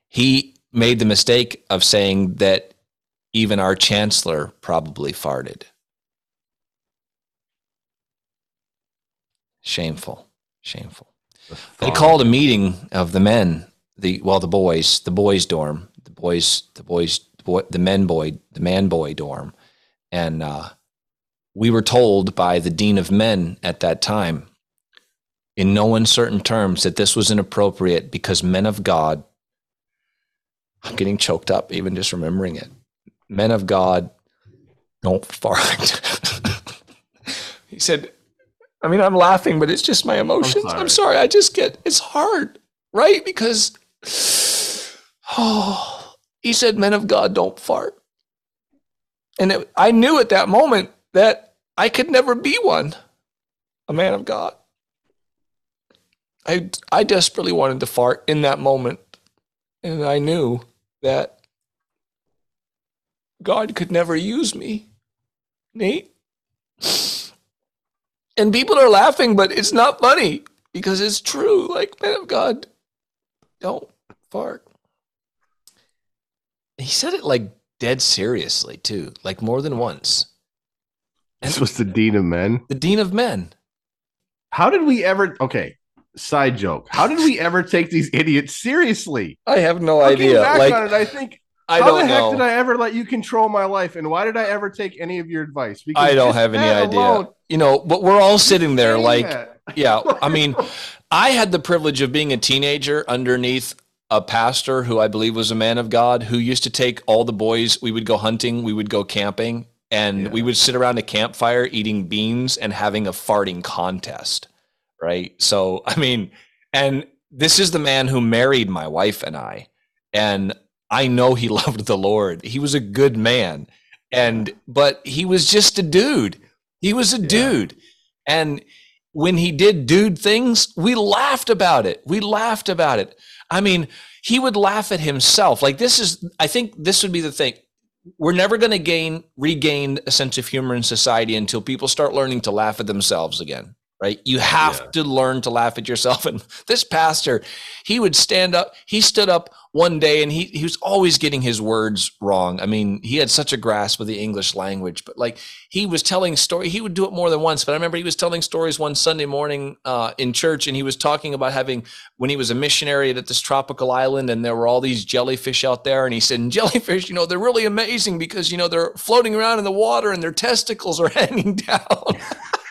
Speaker 1: he made the mistake of saying that even our chancellor probably farted. Shameful. Shameful.
Speaker 2: The
Speaker 1: They called a meeting of the men, the well, the boys, the boys' dorm, the boys, the boys, the, boy, the men boy, the man boy dorm, and uh, we were told by the dean of men at that time, in no uncertain terms, that this was inappropriate because men of God. I'm getting choked up even just remembering it. Men of God don't fart. he said, I mean, I'm laughing, but it's just my emotions. I'm sorry.
Speaker 2: sorry.
Speaker 1: I just get it's hard, right? Because oh, he said, "Men of God don't fart," and it, I knew at that moment that I could never be one, a man of God. I I desperately wanted to fart in that moment, and I knew that God could never use me, Nate. And people are laughing, but it's not funny because it's true. Like, man of God, don't fart. He said it like dead seriously, too, like more than once.
Speaker 2: This was the Dean of Men.
Speaker 1: The Dean of Men.
Speaker 2: How did we ever? Okay, side joke. How did we ever take these idiots seriously?
Speaker 1: I have no
Speaker 2: Looking
Speaker 1: idea.
Speaker 2: back
Speaker 1: Like,
Speaker 2: on it, I think,
Speaker 1: I
Speaker 2: how the heck
Speaker 1: know.
Speaker 2: did I ever let you control my life? And why did I ever take any of your advice? Because
Speaker 1: I don't have any idea.
Speaker 2: alone-
Speaker 1: You know, but we're all sitting there like,
Speaker 2: that.
Speaker 1: yeah. I mean, I had the privilege of being a teenager underneath a pastor who I believe was a man of God who used to take all the boys. We would go hunting, we would go camping, and
Speaker 2: Yeah.
Speaker 1: we would sit around a campfire eating beans and having a farting contest. Right. So, I mean, and this is the man who married my wife and I. And I know he loved the Lord. He was a good man. And, but he was just a dude. He was a
Speaker 2: Yeah.
Speaker 1: dude. And when he did dude things, we laughed about it. We laughed about it. I mean, he would laugh at himself. Like this is, I think this would be the thing. We're never going to gain, regain a sense of humor in society until people start learning to laugh at themselves again. Right. You have
Speaker 2: Yeah.
Speaker 1: to learn to laugh at yourself. And this pastor, he would stand up. He stood up one day and he, he was always getting his words wrong. I mean, he had such a grasp of the English language, but like he was telling story. He would do it more than once, but I remember he was telling stories one Sunday morning uh, in church, and he was talking about having when he was a missionary at this tropical island, and there were all these jellyfish out there, and he said, and "Jellyfish, you know, they're really amazing because you know they're floating around in the water, and their testicles are hanging down."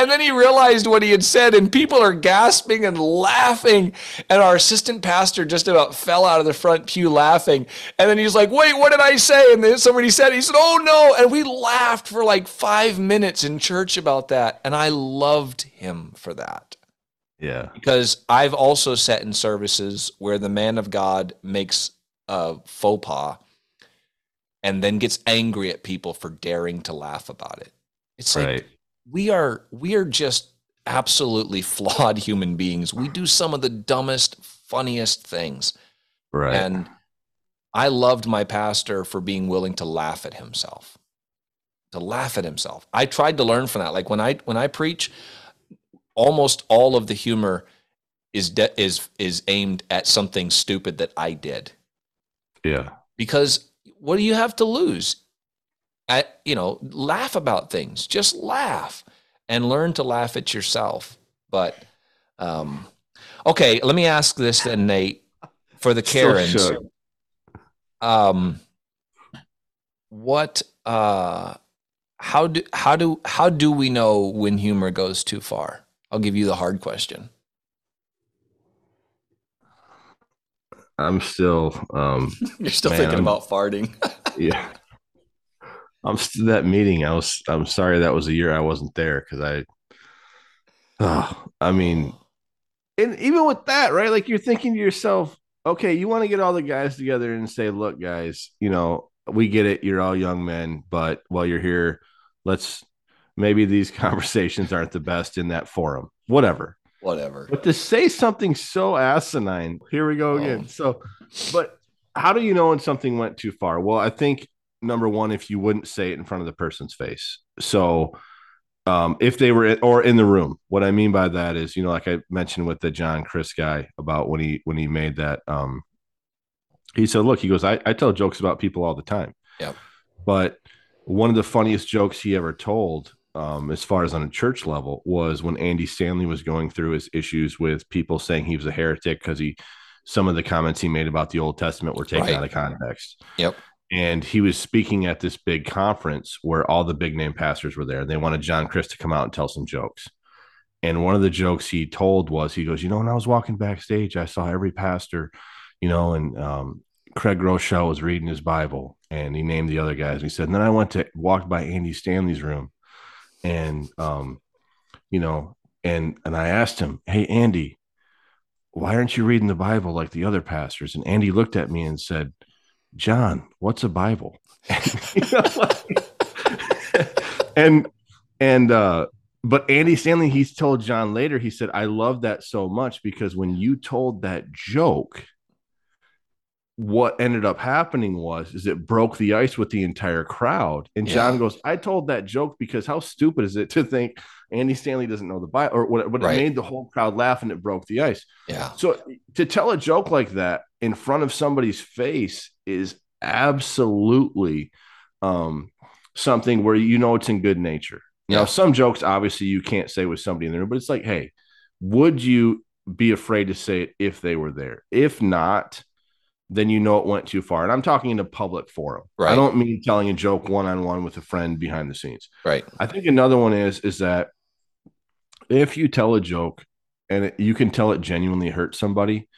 Speaker 1: And then he realized what he had said, and people are gasping and laughing. And our assistant pastor just about fell out of the front pew laughing. And then he's like, Wait, what did I say? And then somebody said, He said, Oh no. And we laughed for like five minutes in church about that. And I loved him for that
Speaker 2: Yeah.
Speaker 1: because I've also sat in services where the man of God makes a faux pas and then gets angry at people for daring to laugh about it. It's like,
Speaker 2: Right.
Speaker 1: We are we are just absolutely flawed human beings. We do some of the dumbest, funniest things.
Speaker 2: Right.
Speaker 1: And I loved my pastor for being willing to laugh at himself. To laugh at himself. I tried to learn from that. Like when I when I preach, almost all of the humor is de- is is aimed at something stupid that I did
Speaker 2: yeah.
Speaker 1: because what do you have to lose? I, you know, laugh about things. Just laugh and learn to laugh at yourself. But um, okay, let me ask this then, Nate, for the
Speaker 2: So
Speaker 1: Karens.
Speaker 2: shook.
Speaker 1: um, what uh, how do how do how do we know when humor goes too far? I'll give you the hard question.
Speaker 2: I'm still um
Speaker 1: You're still
Speaker 2: Man,
Speaker 1: thinking
Speaker 2: I'm-
Speaker 1: about farting.
Speaker 2: yeah. I'm still that meeting. I was I'm sorry that was a year I wasn't there because I oh, I mean and even with that, right? Like you're thinking to yourself, okay, you want to get all the guys together and say, look, guys, you know, we get it, you're all young men, but while you're here, let's maybe these conversations aren't the best in that forum. Whatever.
Speaker 1: Whatever.
Speaker 2: But to say something so asinine, here we go oh. again.
Speaker 1: Oh.
Speaker 2: So, but how do you know when something went too far? Well, I think number one, if you wouldn't say it in front of the person's face. So, um, if they were or in the room, what I mean by that is, you know, like I mentioned with the John Crist guy about when he when he made that, um, he said, "Look, he goes, I, I tell jokes about people all the time,
Speaker 1: Yep.
Speaker 2: but one of the funniest jokes he ever told." Um, as far as on a church level, was when Andy Stanley was going through his issues with people saying he was a heretic because he some of the comments he made about the Old Testament were taken
Speaker 1: Right.
Speaker 2: out of context.
Speaker 1: Yep.
Speaker 2: And he was speaking at this big conference where all the big name pastors were there. They wanted John Crist to come out and tell some jokes. And one of the jokes he told was, he goes, you know, when I was walking backstage, I saw every pastor, you know, and um, Craig Groeschel was reading his Bible, and he named the other guys. And he said, and then I went to walk by Andy Stanley's room, and um, you know, and and I asked him, hey Andy, why aren't you reading the Bible like the other pastors? And Andy looked at me and said, John, what's a Bible? You know, like- and and uh but Andy Stanley, he's told John later, he said, I love that so much because when you told that joke, what ended up happening was is it broke the ice with the entire crowd. And John goes, I told that joke because how stupid is it to think Andy Stanley doesn't know the Bible or what, but
Speaker 1: Right.
Speaker 2: it made the whole crowd laugh and it broke the ice.
Speaker 1: Yeah.
Speaker 2: So to tell a joke like that in front of somebody's face is absolutely um, something where you know it's in good nature. Now, some jokes obviously you can't say with somebody in there, but it's like, hey, would you be afraid to say it if they were there? If not, then you know it went too far. And I'm talking in a public forum.
Speaker 1: Right.
Speaker 2: I don't mean telling a joke one on one with a friend behind the scenes.
Speaker 1: Right.
Speaker 2: I think another one is is that if you tell a joke and it, you can tell it genuinely hurt somebody,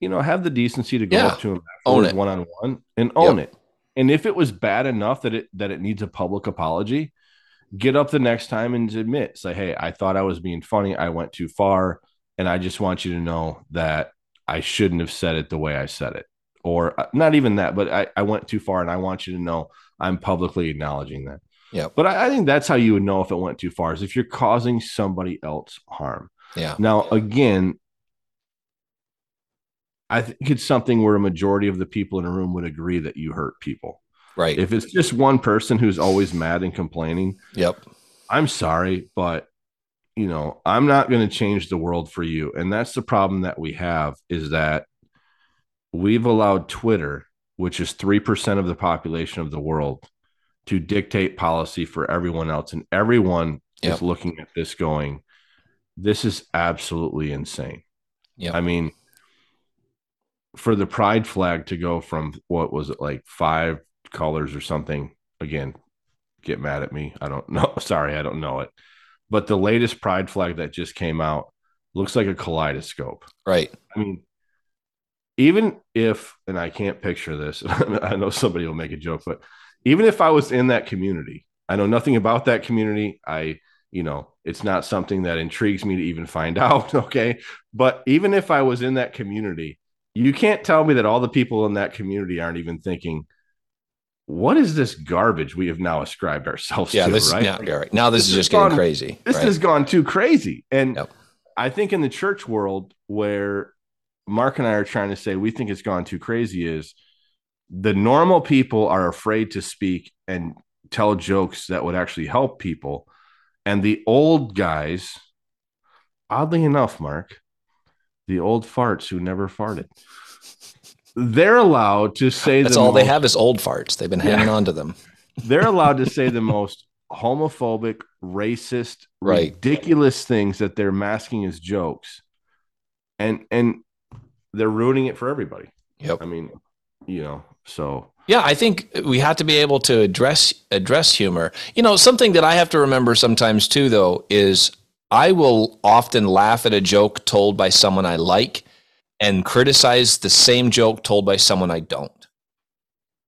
Speaker 2: you know, have the decency to go
Speaker 1: Yeah.
Speaker 2: up to them
Speaker 1: Own
Speaker 2: one on one and own
Speaker 1: Yep.
Speaker 2: it. And if it was bad enough that it that it needs a public apology, get up the next time and admit, say, hey, I thought I was being funny. I went too far. And I just want you to know that I shouldn't have said it the way I said it. Or uh, not even that, but I, I went too far and I want you to know I'm publicly acknowledging that.
Speaker 1: Yep.
Speaker 2: But I, I think that's how you would know if it went too far is if you're causing somebody else harm.
Speaker 1: Yeah.
Speaker 2: Now, again, I think it's something where a majority of the people in a room would agree that you hurt people.
Speaker 1: Right.
Speaker 2: If it's just one person who's always mad and complaining,
Speaker 1: yep.
Speaker 2: I'm sorry, but you know, I'm not going to change the world for you. And that's the problem that we have is that we've allowed Twitter, which is 3% of the population of the world, to dictate policy for everyone else. And everyone
Speaker 1: Yep.
Speaker 2: is looking at this going, this is absolutely insane.
Speaker 1: Yep.
Speaker 2: I mean, for the pride flag to go from what was it like five colors or something again get mad at me i don't know sorry i don't know it but the latest pride flag that just came out looks like a kaleidoscope
Speaker 1: Right.
Speaker 2: i mean even if and i can't picture this i know somebody will make a joke but even if i was in that community i know nothing about that community i you know it's not something that intrigues me to even find out okay but even if i was in that community you can't tell me that all the people in that community aren't even thinking what is this garbage we have now ascribed ourselves
Speaker 1: Yeah.
Speaker 2: to
Speaker 1: This.
Speaker 2: right
Speaker 1: Yeah. Gary. Now this,
Speaker 2: This
Speaker 1: is just getting crazy.
Speaker 2: this
Speaker 1: right?
Speaker 2: has gone too crazy. And
Speaker 1: Yep.
Speaker 2: I think in the church world where Mark and I are trying to say we think it's gone too crazy is the normal people are afraid to speak and tell jokes that would actually help people. And the old guys, oddly enough, Mark, the old farts who never farted, they're allowed to say
Speaker 1: That's
Speaker 2: the
Speaker 1: all they have is old farts. They've been
Speaker 2: Yeah.
Speaker 1: hanging on to them.
Speaker 2: they're allowed to say the most homophobic, racist,
Speaker 1: Right.
Speaker 2: ridiculous things that they're masking as jokes, and and they're ruining it for everybody.
Speaker 1: Yep.
Speaker 2: I mean, you know, so
Speaker 1: Yeah, I think we have to be able to address address humor. You know, something that I have to remember sometimes too, though, is I will often laugh at a joke told by someone I like, and criticize the same joke told by someone I don't.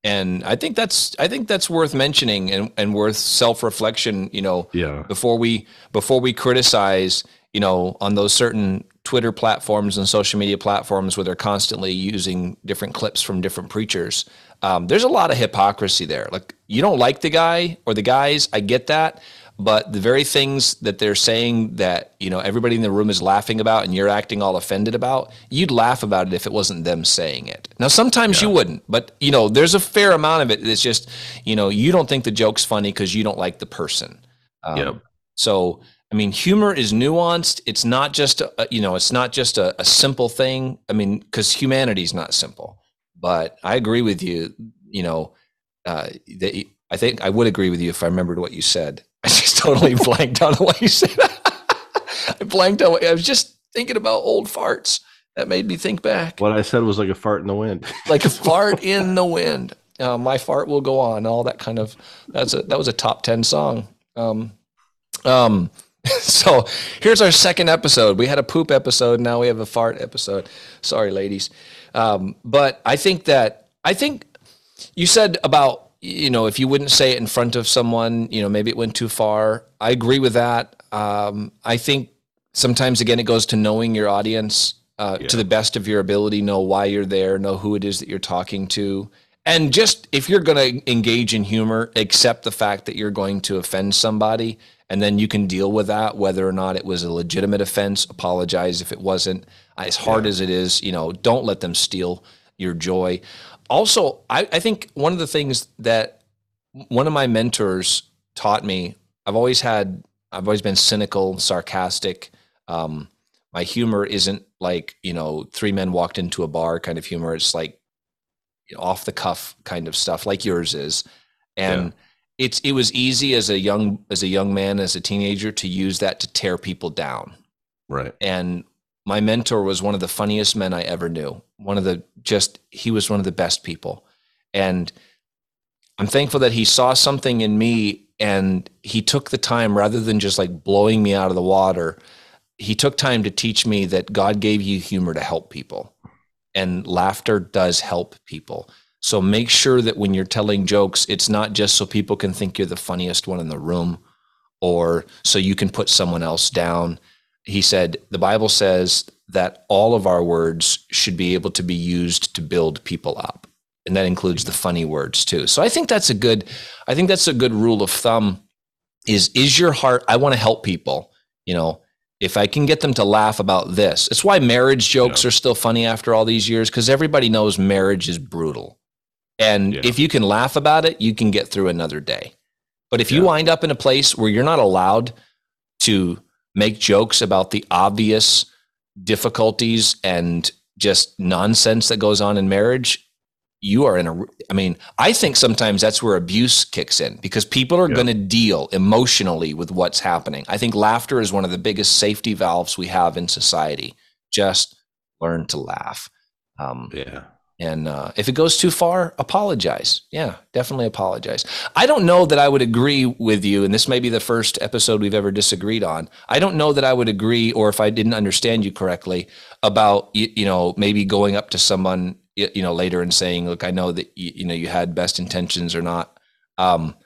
Speaker 1: And I think that's I think that's worth mentioning and, and worth self reflection. You know,
Speaker 2: yeah,
Speaker 1: before we before we criticize you know on those certain twitter platforms and social media platforms where they're constantly using different clips from different preachers um, there's a lot of hypocrisy there. Like you don't like the guy or the guys i get that but the very things that they're saying that you know everybody in the room is laughing about and you're acting all offended about you'd laugh about it if it wasn't them saying it. Now sometimes you wouldn't but you know there's a fair amount of it. That's just you know you don't think the joke's funny because you don't like the person. Um,
Speaker 2: Yep.
Speaker 1: so, I mean, humor is nuanced. It's not just, a, you know, it's not just a, a simple thing. I mean, because humanity is not simple. But I agree with you. You know, uh, that I think I would agree with you if I remembered what you said. I just totally blanked on what you said. I blanked on. what- I was just thinking about old farts. That made me think back,
Speaker 2: what I said was like a fart in the wind.
Speaker 1: like a fart in the wind. Uh, my fart will go on. All that kind of. That's a that was a top ten song. Um, um, so here's our second episode. We had a poop episode. Now we have a fart episode. Sorry, ladies. Um, but I think that I think you said about you know if you wouldn't say it in front of someone, you know maybe it went too far. I agree with that. Um, I think sometimes again it goes to knowing your audience uh, to the best of your ability. Know why you're there. Know who it is that you're talking to. And just if you're going to engage in humor, accept the fact that you're going to offend somebody, and then you can deal with that, whether or not it was a legitimate offense. Apologize if it wasn't. As hard as it is, you know, don't let them steal your joy. Also, I, I think one of the things that one of my mentors taught me, I've always had, I've always been cynical, sarcastic. Um, my humor isn't like, you know, three men walked into a bar kind of humor. It's like you know, off the cuff kind of stuff like yours is. And
Speaker 2: Yeah.
Speaker 1: It's, it was easy as a young, as a young man, as a teenager to use that to tear people down
Speaker 2: right.
Speaker 1: and my mentor was one of the funniest men I ever knew. One of the just he was one of the best people. And I'm thankful that he saw something in me and he took the time rather than just like blowing me out of the water. he took time to teach me that God gave you humor to help people, and laughter does help people. So make sure that when you're telling jokes, it's not just so people can think you're the funniest one in the room or so you can put someone else down. He said, the Bible says that all of our words should be able to be used to build people up. And that includes the funny words too. So I think that's a good, I think that's a good rule of thumb is, is your heart, I want to help people, you know, if I can get them to laugh about this, it's why marriage jokes yeah. are still funny after all these years because everybody knows marriage is brutal. And yeah. if you can laugh about it, you can get through another day. But if yeah. you wind up in a place where you're not allowed to make jokes about the obvious difficulties and just nonsense that goes on in marriage, you are in a I mean, I think sometimes that's where abuse kicks in because people are yeah. going to deal emotionally with what's happening. I think laughter is one of the biggest safety valves we have in society. Just learn to laugh.
Speaker 2: Um, yeah.
Speaker 1: And uh, if it goes too far, apologize. Yeah, definitely apologize. I don't know that I would agree with you, and this may be the first episode we've ever disagreed on. I don't know that I would agree, or if I didn't understand you correctly, about you, you know maybe going up to someone you know later and saying, "Look, I know that you, you know you had best intentions or not." Um,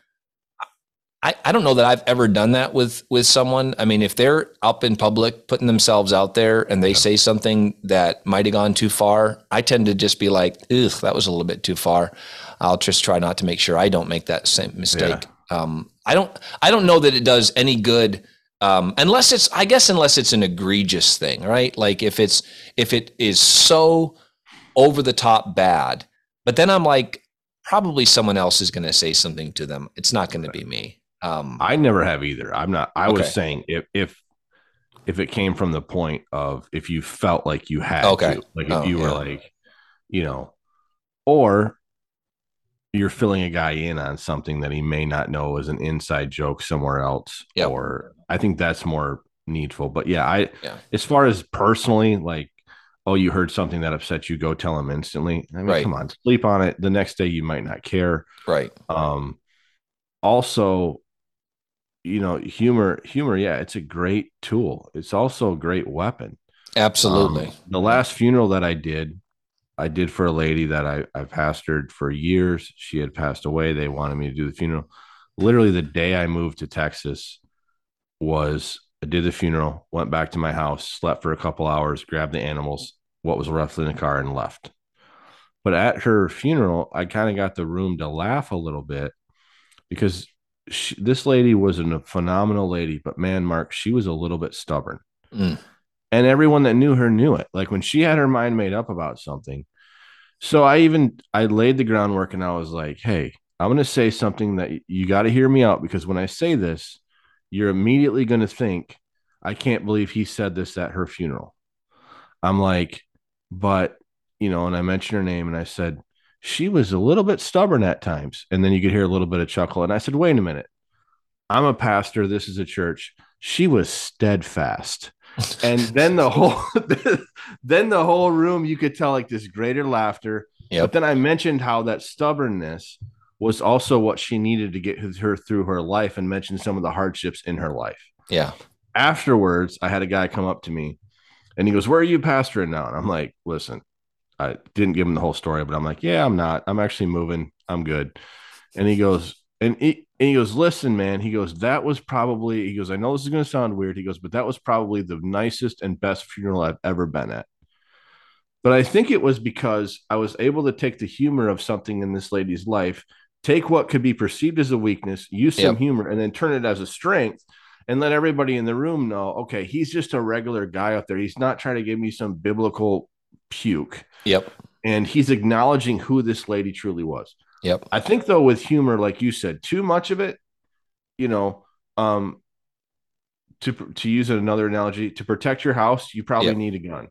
Speaker 1: I, I don't know that I've ever done that with with someone. I mean, if they're up in public putting themselves out there and they yeah. say something that might have gone too far, I tend to just be like, ugh, that was a little bit too far. I'll just try not to make sure I don't make that same mistake. Yeah. Um, I don't I don't know that it does any good um, unless it's I guess unless it's an egregious thing, right? Like if it's if it is so over the top bad, but then I'm like, probably someone else is going to say something to them. It's not going to be me.
Speaker 2: Um, I never have either. I'm not. I okay. was saying if if if it came from the point of if you felt like you had okay. to, like if oh, you were yeah. like, you know, or you're filling a guy in on something that he may not know is an inside joke somewhere else. Yep. Or I think that's more needful. But yeah, I yeah. as far as personally, like, oh, you heard something that upset you, go tell him instantly. I mean, right. come on, sleep on it. The next day you might not care.
Speaker 1: Right.
Speaker 2: Um also you know, humor, humor, yeah, it's a great tool. It's also a great weapon.
Speaker 1: Absolutely. Um,
Speaker 2: the last funeral that I did, I did for a lady that I, I pastored for years. She had passed away. They wanted me to do the funeral. Literally, the day I moved to Texas was I did the funeral, went back to my house, slept for a couple hours, grabbed the animals, what was left in the car, and left. But at her funeral, I kind of got the room to laugh a little bit because she, this lady was a phenomenal lady, but man, Mark, she was a little bit stubborn. Mm. And everyone that knew her knew it. Like when she had her mind made up about something. So I even I laid the groundwork and I was like, "Hey, I'm going to say something that you got to hear me out because when I say this, you're immediately going to think, I can't believe he said this at her funeral." I'm like, "But, you know, and I mentioned her name and I said, she was a little bit stubborn at times. And then you could hear a little bit of chuckle. And I said, wait a minute. I'm a pastor. This is a church. She was steadfast. and then the whole then the whole room you could tell like this greater laughter. Yep. But then I mentioned how that stubbornness was also what she needed to get her through her life and mentioned some of the hardships in her life.
Speaker 1: Yeah.
Speaker 2: Afterwards, I had a guy come up to me and he goes, Where are you pastoring now? And I'm like, Listen, I didn't give him the whole story, but I'm like, yeah, I'm not. I'm actually moving. I'm good. And he goes, and he, and he goes, listen, man. He goes, that was probably, he goes, I know this is going to sound weird. He goes, but that was probably the nicest and best funeral I've ever been at. But I think it was because I was able to take the humor of something in this lady's life, take what could be perceived as a weakness, use some yep. humor, and then turn it as a strength and let everybody in the room know, okay, he's just a regular guy out there. He's not trying to give me some biblical puke.
Speaker 1: Yep.
Speaker 2: And he's acknowledging who this lady truly was.
Speaker 1: Yep.
Speaker 2: I think though with humor, like you said, too much of it, you know, um, to to use another analogy, to protect your house, you probably yep. need a gun.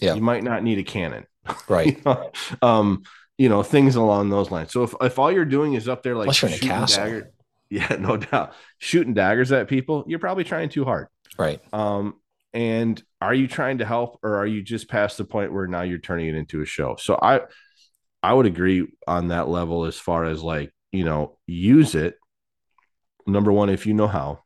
Speaker 2: Yeah. You might not need a cannon.
Speaker 1: Right.
Speaker 2: you know? Um, you know, things along those lines. So if, if all you're doing is up there like
Speaker 1: Unless you're in a castle.
Speaker 2: Dagger, yeah, no doubt. Shooting daggers at people, you're probably trying too hard.
Speaker 1: Right.
Speaker 2: Um, and are you trying to help or are you just past the point where now you're turning it into a show so i i would agree on that level as far as like you know use it number one if you know how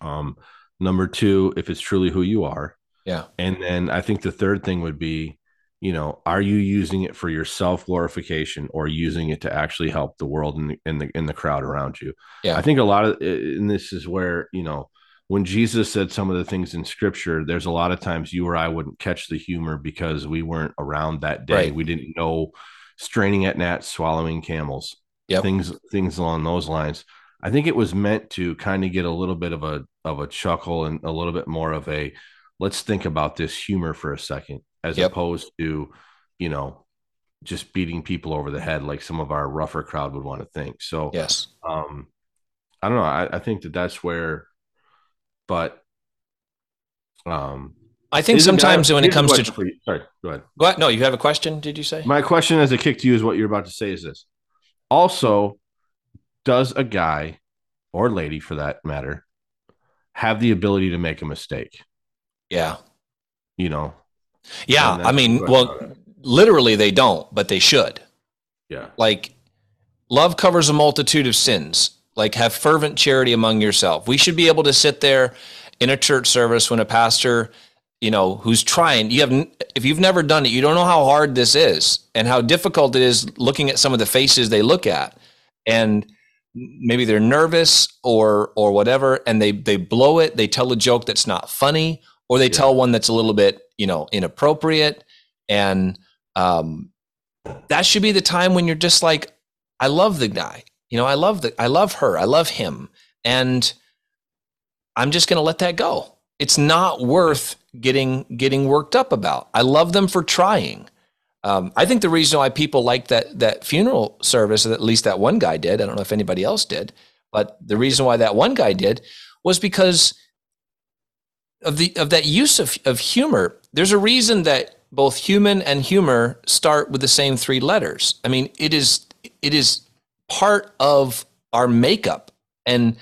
Speaker 2: um Number two, if it's truly who you are.
Speaker 1: Yeah.
Speaker 2: And then I think the third thing would be, you know, are you using it for your self glorification or using it to actually help the world in the, in the in the crowd around you?
Speaker 1: Yeah.
Speaker 2: I think a lot of, and this is where you know when Jesus said some of the things in scripture, there's a lot of times you or I wouldn't catch the humor because we weren't around that day.
Speaker 1: Right.
Speaker 2: We didn't know straining at gnats, swallowing camels,
Speaker 1: Yep.
Speaker 2: things things along those lines. I think it was meant to kind of get a little bit of a of a chuckle and a little bit more of a let's think about this humor for a second, as
Speaker 1: Yep.
Speaker 2: opposed to, you know, just beating people over the head like some of our rougher crowd would want to think. So
Speaker 1: Yes.
Speaker 2: um i don't know I, I think that that's where but um
Speaker 1: I think sometimes when it comes to
Speaker 2: sorry go ahead
Speaker 1: go ahead. No, you have a question, did you say?
Speaker 2: my question as a kick to you is what you're about to say is this also does a guy or lady for that matter have the ability to make a mistake
Speaker 1: yeah.
Speaker 2: you know
Speaker 1: Yeah. I mean, well, literally they don't, but they should.
Speaker 2: yeah
Speaker 1: Like love covers a multitude of sins. Like have fervent charity among yourself. We should be able to sit there in a church service when a pastor, you know, who's trying, you have if you've never done it, you don't know how hard this is and how difficult it is looking at some of the faces they look at. And maybe they're nervous or or whatever and they they blow it, they tell a joke that's not funny or they
Speaker 2: Yeah.
Speaker 1: tell one that's a little bit, you know, inappropriate and um that should be the time when you're just like I love the guy. You know, I love the I love her. I love him. And I'm just going to let that go. It's not worth getting getting worked up about. I love them for trying. Um, I think the reason why people like that that funeral service, at least that one guy did. I don't know if anybody else did, but the reason why that one guy did was because of the of that use of, of humor. There's a reason that both human and humor start with the same three letters. I mean, it is it is part of our makeup. And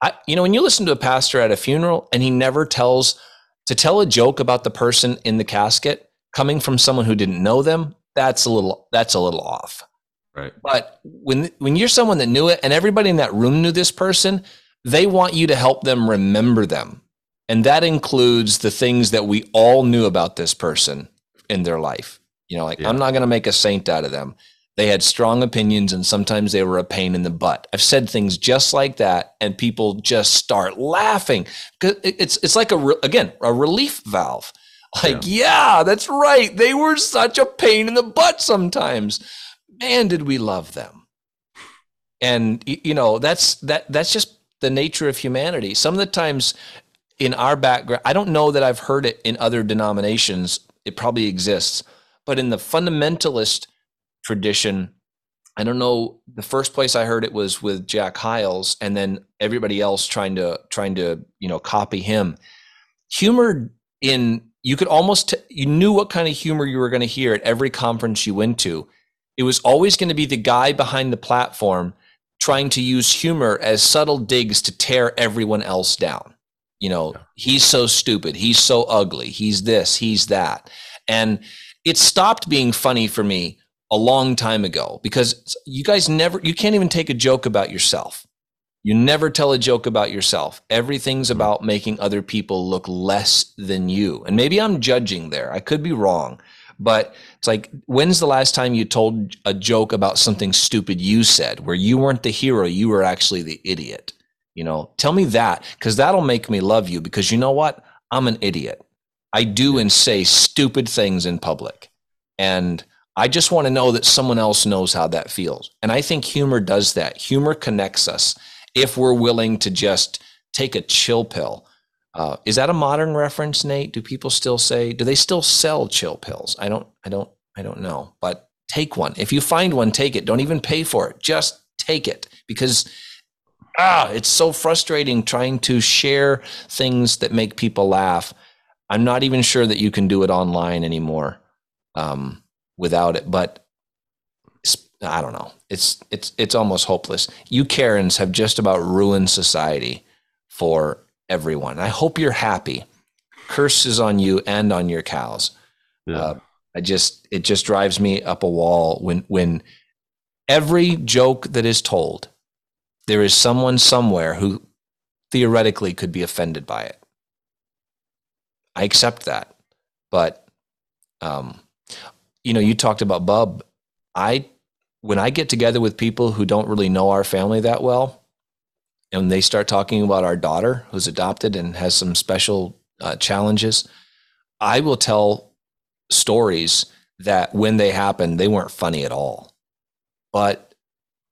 Speaker 1: I, you know, when you listen to a pastor at a funeral and he never tells to tell a joke about the person in the casket coming from someone who didn't know them, that's a little that's a little off.
Speaker 2: right
Speaker 1: But when when you're someone that knew it and everybody in that room knew this person, they want you to help them remember them. And that includes the things that we all knew about this person in their life. You know, like
Speaker 2: Yeah.
Speaker 1: I'm not going to make a saint out of them. They had strong opinions and sometimes they were a pain in the butt. I've said things just like that and people just start laughing. It's it's like a re- again, a relief valve. Like, yeah, that's right. They were such a pain in the butt sometimes. Man, did we love them. And you know, that's that that's just the nature of humanity. Some of the times in our background, I don't know that I've heard it in other denominations. It probably exists, but in the fundamentalist tradition, I don't know. The first place I heard it was with Jack Hyles, and then everybody else trying to trying to you know copy him. Humor in you could almost t- you knew what kind of humor you were going to hear at every conference you went to. It was always going to be the guy behind the platform trying to use humor as subtle digs to tear everyone else down. You know,
Speaker 2: Yeah.
Speaker 1: he's so stupid, he's so ugly, he's this, he's that. And it stopped being funny for me a long time ago because you guys never you can't even take a joke about yourself. You never tell a joke about yourself. Everything's mm-hmm. about making other people look less than you. And maybe I'm judging there. I could be wrong. But it's like, when's the last time you told a joke about something stupid you said where you weren't the hero, you were actually the idiot? You know, tell me that because that'll make me love you because you know what? I'm an idiot. I do and say stupid things in public. And I just want to know that someone else knows how that feels. And I think humor does that. Humor connects us if we're willing to just take a chill pill. Uh, is that a modern reference, Nate? Do people still say? Do they still sell chill pills? I don't. I don't. I don't know. But take one. If you find one, take it. Don't even pay for it. Just take it because ah, it's so frustrating trying to share things that make people laugh. I'm not even sure that you can do it online anymore um, without it. But I don't know. It's it's it's almost hopeless. You Karens have just about ruined society for everyone. I hope you're happy. Curses on you and on your cows.
Speaker 2: yeah
Speaker 1: Uh, I just it just drives me up a wall when when every joke that is told, there is someone somewhere who theoretically could be offended by it. I accept that. But, um, you know, you talked about Bub. I, when I get together with people who don't really know our family that well, and they start talking about our daughter who's adopted and has some special uh, challenges, I will tell stories that when they happened, they weren't funny at all. But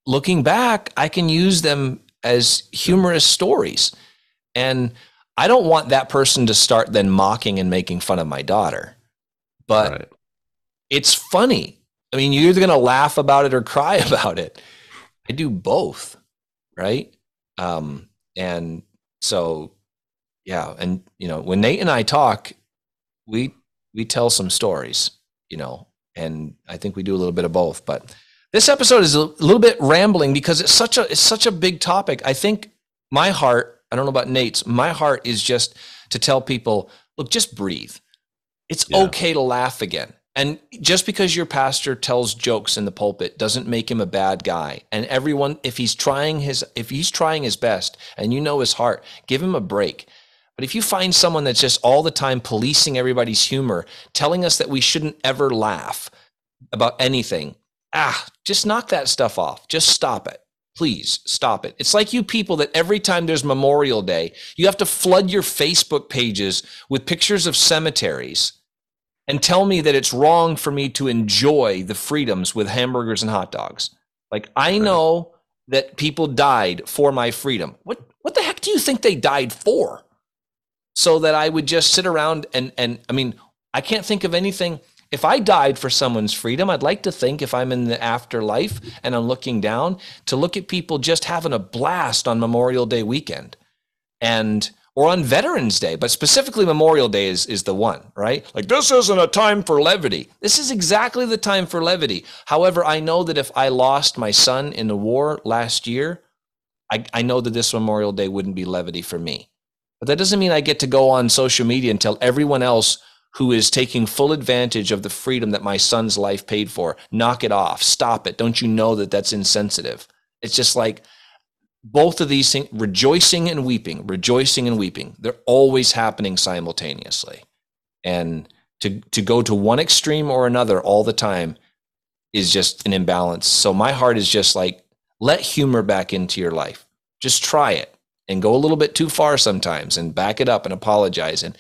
Speaker 1: looking back, I can use them as humorous stories. And I don't want that person to start then mocking and making fun of my daughter. But right. It's funny. I mean, you're either going to laugh about it or cry about it. I do both, right? Um, and so, yeah, and you know, when Nate and I talk, we we tell some stories, you know, and I think we do a little bit of both. But this episode is a little bit rambling because it's such a it's such a big topic. I think my heart, I don't know about Nate's, my heart is just to tell people, look, just breathe. It's yeah. okay to laugh again. And just because your pastor tells jokes in the pulpit doesn't make him a bad guy. And everyone, if he's trying his, if he's trying his best and you know his heart, give him a break. But if you find someone that's just all the time policing everybody's humor, telling us that we shouldn't ever laugh about anything, ah, just knock that stuff off. Just stop it. Please stop it. It's like you people that every time there's Memorial Day, you have to flood your Facebook pages with pictures of cemeteries and tell me that it's wrong for me to enjoy the freedoms with hamburgers and hot dogs. Like I know that people died for my freedom. What what the heck do you think they died for? So that I would just sit around and and I mean, I can't think of anything if I died for someone's freedom, I'd like to think if I'm in the afterlife and I'm looking down to look at people just having a blast on Memorial Day weekend. And or on Veterans Day, but specifically Memorial Day is, is the one, right? Like, this isn't a time for levity. This is exactly the time for levity. However, I know that if I lost my son in the war last year, I, I know that this Memorial Day wouldn't be levity for me. But that doesn't mean I get to go on social media and tell everyone else who is taking full advantage of the freedom that my son's life paid for, knock it off, stop it. Don't you know that that's insensitive? It's just like, both of these things, rejoicing and weeping, rejoicing and weeping, they're always happening simultaneously. And to, to go to one extreme or another all the time is just an imbalance. So my heart is just like, let humor back into your life. Just try it and go a little bit too far sometimes and back it up and apologize and,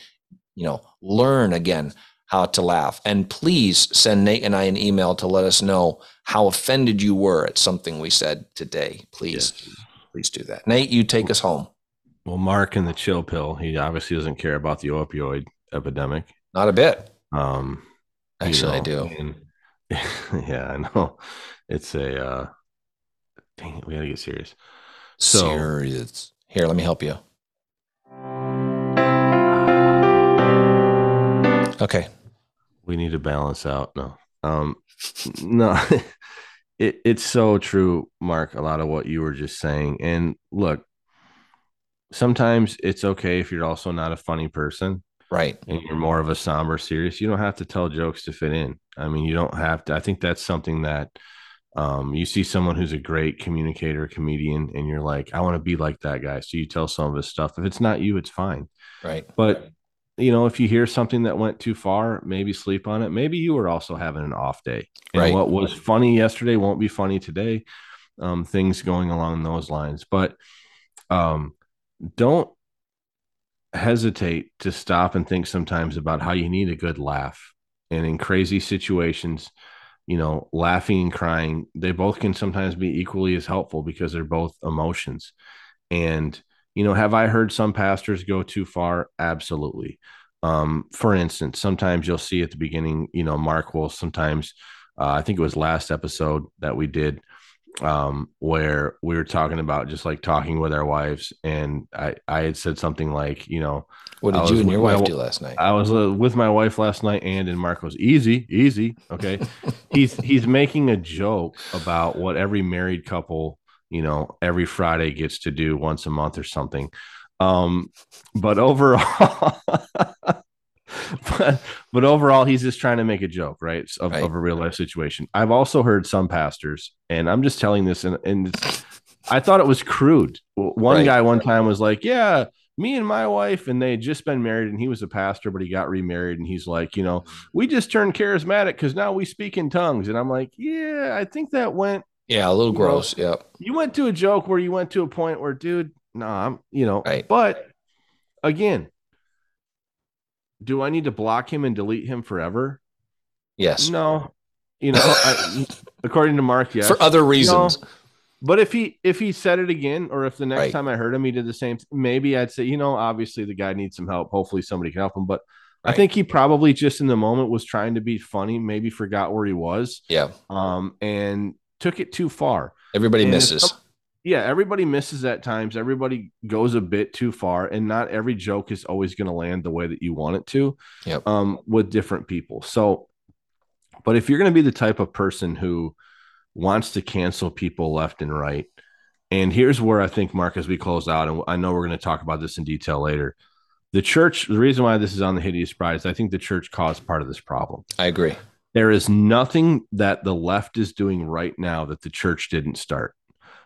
Speaker 1: you know, learn again how to laugh. And please send Nate and I an email to let us know how offended you were at something we said today. Please. Yes please do that. Nate, you take us home.
Speaker 2: Well, Mark and the chill pill, he obviously doesn't care about the opioid epidemic.
Speaker 1: Not a bit.
Speaker 2: Um,
Speaker 1: actually, you know, I do.
Speaker 2: And, yeah, I know. It's a uh, dang it, we gotta get serious.
Speaker 1: So serious. Here, let me help you. Okay.
Speaker 2: We need to balance out. No. Um no it, it's so true, Mark, a lot of what you were just saying. And look, sometimes it's okay if you're also not a funny person.
Speaker 1: Right.
Speaker 2: And you're more of a somber, serious. You don't have to tell jokes to fit in. I mean, you don't have to. I think that's something that um, you see someone who's a great communicator, comedian, and you're like, I want to be like that guy. So you tell some of his stuff. If it's not you, it's fine.
Speaker 1: Right.
Speaker 2: But you know, if you hear something that went too far, maybe sleep on it. Maybe you were also having an off day. And right. what was funny yesterday won't be funny today. Um, things going along those lines. But um, don't hesitate to stop and think sometimes about how you need a good laugh. And in crazy situations, you know, laughing and crying, they both can sometimes be equally as helpful because they're both emotions. And you know, have I heard some pastors go too far? Absolutely. Um, for instance, sometimes you'll see at the beginning, you know, Mark will sometimes, uh, I think it was last episode that we did, um, where we were talking about just like talking with our wives, and I I had said something like, you know,
Speaker 1: what did you and your wife do last night?
Speaker 2: I was uh, with my wife last night, and and Marco's easy, easy. Okay, he's he's making a joke about what every married couple you know, every Friday gets to do once a month or something. Um, but overall, but, but overall, he's just trying to make a joke, right? Of, right. of a real life situation. I've also heard some pastors, and I'm just telling this, and, and I thought it was crude. One right. guy one time was like, "Yeah, me and my wife, and they had just been married, and he was a pastor, but he got remarried, and he's like, you know, we just turned charismatic because now we speak in tongues, and I'm like, yeah, I think that went.
Speaker 1: Yeah, a little
Speaker 2: You know,
Speaker 1: gross. yeah.
Speaker 2: You went to a joke where you went to a point where, dude, no, I'm, you know,
Speaker 1: Right.
Speaker 2: but again, do I need to block him and delete him forever?
Speaker 1: Yes.
Speaker 2: No, you know, I, according to Mark, yes.
Speaker 1: For other reasons.
Speaker 2: But if he if he said it again, or if the next
Speaker 1: Right.
Speaker 2: time I heard him he did the same, maybe I'd say, you know, obviously the guy needs some help. Hopefully somebody can help him. But I think he probably just in the moment was trying to be funny, maybe forgot where he was,
Speaker 1: yeah.
Speaker 2: um, and took it too far.
Speaker 1: Everybody
Speaker 2: And
Speaker 1: misses.
Speaker 2: some- Yeah, everybody misses at times. Everybody goes a bit too far, and not every joke is always going to land the way that you want it to.
Speaker 1: Yep.
Speaker 2: Um, with different people. So, but if you're going to be the type of person who wants to cancel people left and right, and here's where I think, Mark, as we close out, and I know we're going to talk about this in detail later. The church, the reason why this is on the hideous bride, I think the church caused part of this problem.
Speaker 1: I agree.
Speaker 2: There is nothing that the left is doing right now that the church didn't start.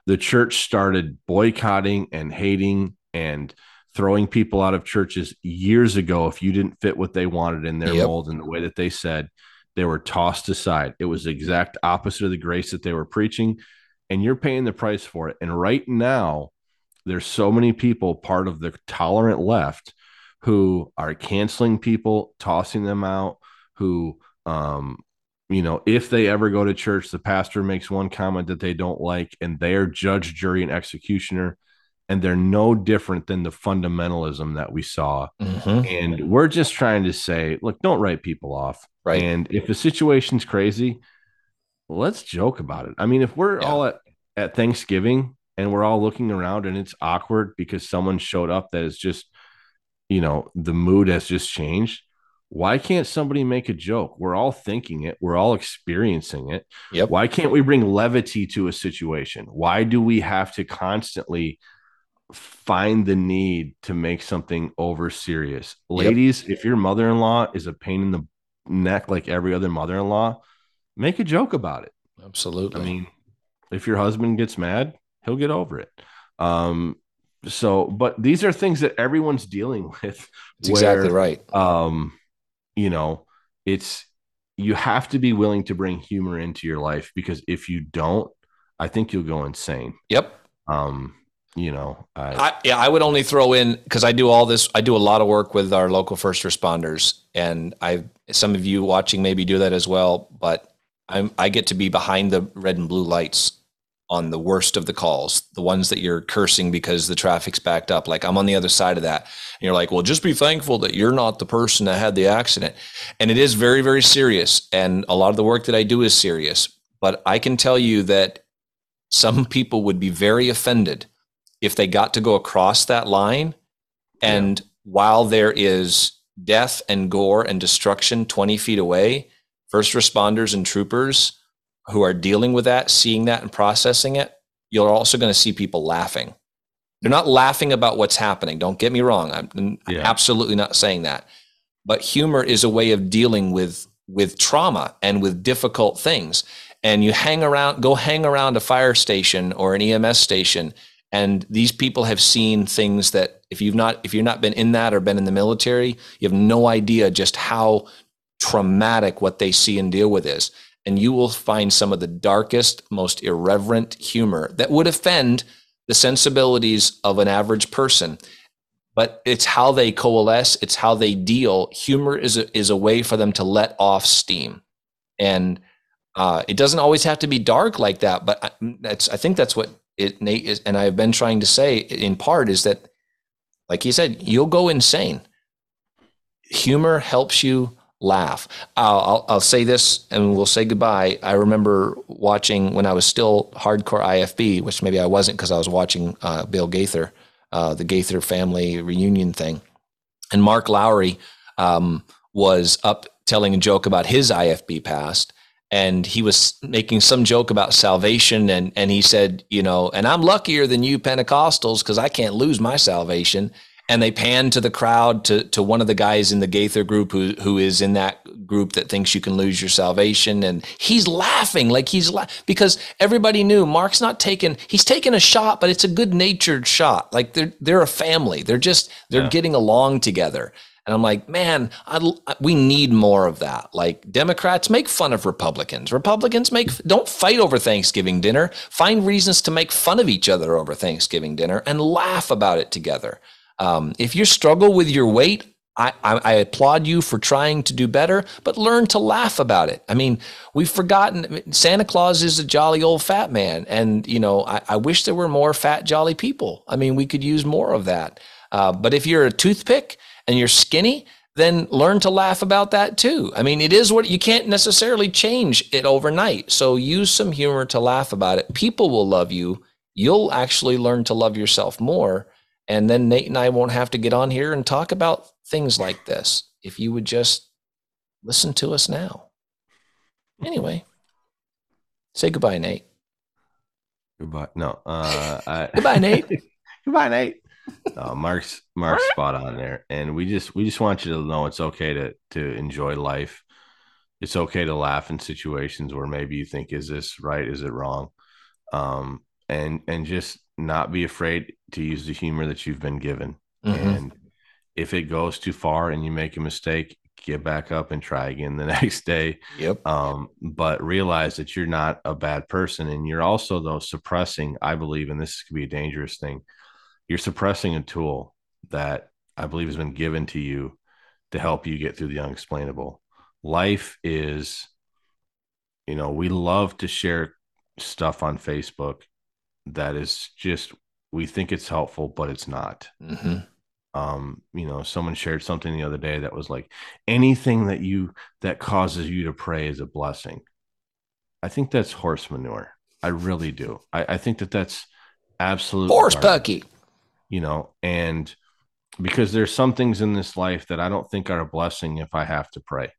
Speaker 2: The church started boycotting and hating and throwing people out of churches years ago if you didn't fit what they wanted in their
Speaker 1: Yep.
Speaker 2: mold and the way that they said they were tossed aside. It was the exact opposite of the grace that they were preaching, and you're paying the price for it. And right now, there's so many people part of the tolerant left who are canceling people, tossing them out, who um you know, if they ever go to church, the pastor makes one comment that they don't like, and they're judge, jury, and executioner, and they're no different than the fundamentalism that we saw.
Speaker 1: Mhm.
Speaker 2: And we're just trying to say, look, don't write people off.
Speaker 1: Right.
Speaker 2: And if the situation's crazy, let's joke about it. I mean, if we're
Speaker 1: Yeah.
Speaker 2: all at, at Thanksgiving and we're all looking around and it's awkward because someone showed up that is just, you know, the mood has just changed. Why can't somebody make a joke? We're all thinking it, we're all experiencing it.
Speaker 1: Yep.
Speaker 2: Why can't we bring levity to a situation? Why do we have to constantly find the need to make something over serious? Ladies, if your mother in law is a pain in the neck like every other mother in law, make a joke about it.
Speaker 1: Absolutely.
Speaker 2: I mean, if your husband gets mad, he'll get over it. Um, so, but these are things that everyone's dealing with.
Speaker 1: That's exactly right.
Speaker 2: Um, you know, it's you have to be willing to bring humor into your life because if you don't, I think you'll go insane.
Speaker 1: Yep.
Speaker 2: Um, you know, I,
Speaker 1: I, yeah, I would only throw in because I do all this. I do a lot of work with our local first responders, and I some of you watching maybe do that as well. But I'm I get to be behind the red and blue lights on the worst of the calls, the ones that you're cursing because the traffic's backed up. Like I'm on the other side of that, and you're like, well, just be thankful that you're not the person that had the accident. And it is very very serious, and a lot of the work that I do is serious. But I can tell you that some people would be very offended if they got to go across that line and while there is death and gore and destruction 20 feet away first responders and troopers who are dealing with that seeing that and processing it you're also going to see people laughing. They're not laughing about what's happening don't get me wrong i'm
Speaker 2: Yeah.
Speaker 1: absolutely not saying that. But humor is a way of dealing with with trauma and with difficult things. And you hang around go hang around a fire station or an ems station and these people have seen things that if you've not if you've not been in that or been in the military you have no idea just how traumatic what they see and deal with is and you will find some of the darkest most irreverent humor that would offend the sensibilities of an average person. But it's how they coalesce it's how they deal. Humor is a, is a way for them to let off steam. And uh, it doesn't always have to be dark like that but I, that's i think that's what it nate is and i've been trying to say in part is that like you said you'll go insane. Humor helps you laugh. I'll, I'll, I'll say this and we'll say goodbye. I remember watching when i was still hardcore ifb which maybe i wasn't because i was watching uh, bill gaither uh, the gaither family reunion thing. And mark lowry um, was up telling a joke about his ifb past and he was making some joke about salvation and and he said you know and i'm luckier than you pentecostals because i can't lose my salvation and they pan to the crowd to to one of the guys in the gaither group who who is in that group that thinks you can lose your salvation. And he's laughing like he's la- because everybody knew Mark's not taking, he's taking a shot, but it's a good natured shot. Like they're, they're a family. They're just, they're
Speaker 2: Yeah.
Speaker 1: getting along together. And I'm like, man, I, we need more of that. Like Democrats make fun of Republicans. Republicans make don't fight over Thanksgiving dinner. Find reasons to make fun of each other over Thanksgiving dinner and laugh about it together. Um, if you struggle with your weight, I, I, applaud you for trying to do better, but learn to laugh about it. I mean, we've forgotten Santa Claus is a jolly old fat man, and you know, I, I wish there were more fat, jolly people. I mean, we could use more of that. Uh, but if you're a toothpick and you're skinny, then learn to laugh about that too. I mean, it is what you can't necessarily change it overnight. So use some humor to laugh about it. People will love you. You'll actually learn to love yourself more. And then Nate and I won't have to get on here and talk about things like this if you would just listen to us now. Anyway, say goodbye, Nate.
Speaker 2: Goodbye. No. Uh, I,
Speaker 1: Goodbye, Nate.
Speaker 2: Goodbye, Nate. Uh, Mark's Mark's spot on there, and we just we just want you to know it's okay to to enjoy life. It's okay to laugh in situations where maybe you think, "Is this right? Is it wrong?" Um, and and just not be afraid to use the humor that you've been given.
Speaker 1: Mhm.
Speaker 2: And if it goes too far and you make a mistake, get back up and try again the next day.
Speaker 1: Yep.
Speaker 2: Um, but realize that you're not a bad person, and you're also though suppressing. I believe, and this could be a dangerous thing. You're suppressing a tool that I believe has been given to you to help you get through the unexplainable. Life is, you know, we love to share stuff on Facebook that is just we think it's helpful, but it's not.
Speaker 1: Hmm
Speaker 2: um you know someone shared something the other day that was like anything that you that causes you to pray is a blessing. I think that's horse manure. I really do. I, I think that that's absolutely
Speaker 1: Horse Pucky.
Speaker 2: you know and because there's some things in this life that i don't think are a blessing if i have to pray.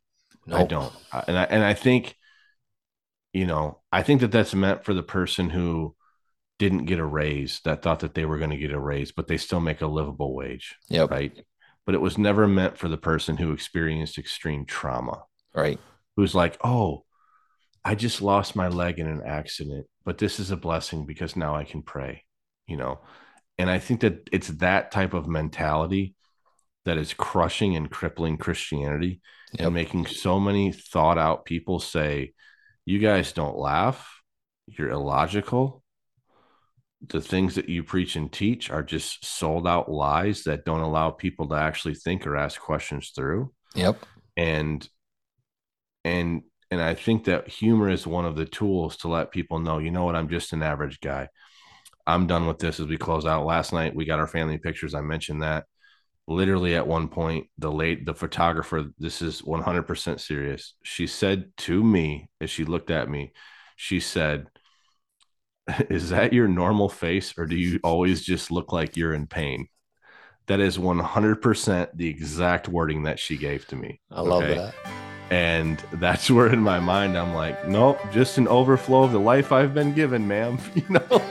Speaker 2: I don't. And i and i think you know i think that that's meant for the person who didn't get a raise that thought that they were going to get a raise but they still make a livable wage
Speaker 1: Yep.
Speaker 2: right? But it was never meant for the person who experienced extreme trauma,
Speaker 1: Right.
Speaker 2: who's like, oh, I just lost my leg in an accident, but this is a blessing because now I can pray, you know? And I think that it's that type of mentality that is crushing and crippling Christianity
Speaker 1: Yep.
Speaker 2: and making so many thought out people say, you guys don't laugh, you're illogical. The things that you preach and teach are just sold out lies that don't allow people to actually think or ask questions through.
Speaker 1: Yep.
Speaker 2: And and and I think that humor is one of the tools to let people know, you know what, I'm just an average guy. I'm done with this as we close out. Last night we got our family pictures. I mentioned that. Literally at one point, the late the photographer, this is 100% serious. She said to me as she looked at me, she said, Is that your normal face, or do you always just look like you're in pain? That is 100% the exact wording that she gave to me.
Speaker 1: I love
Speaker 2: Okay?
Speaker 1: that.
Speaker 2: And that's where in my mind I'm like, nope, just an overflow of the life I've been given, ma'am. You know,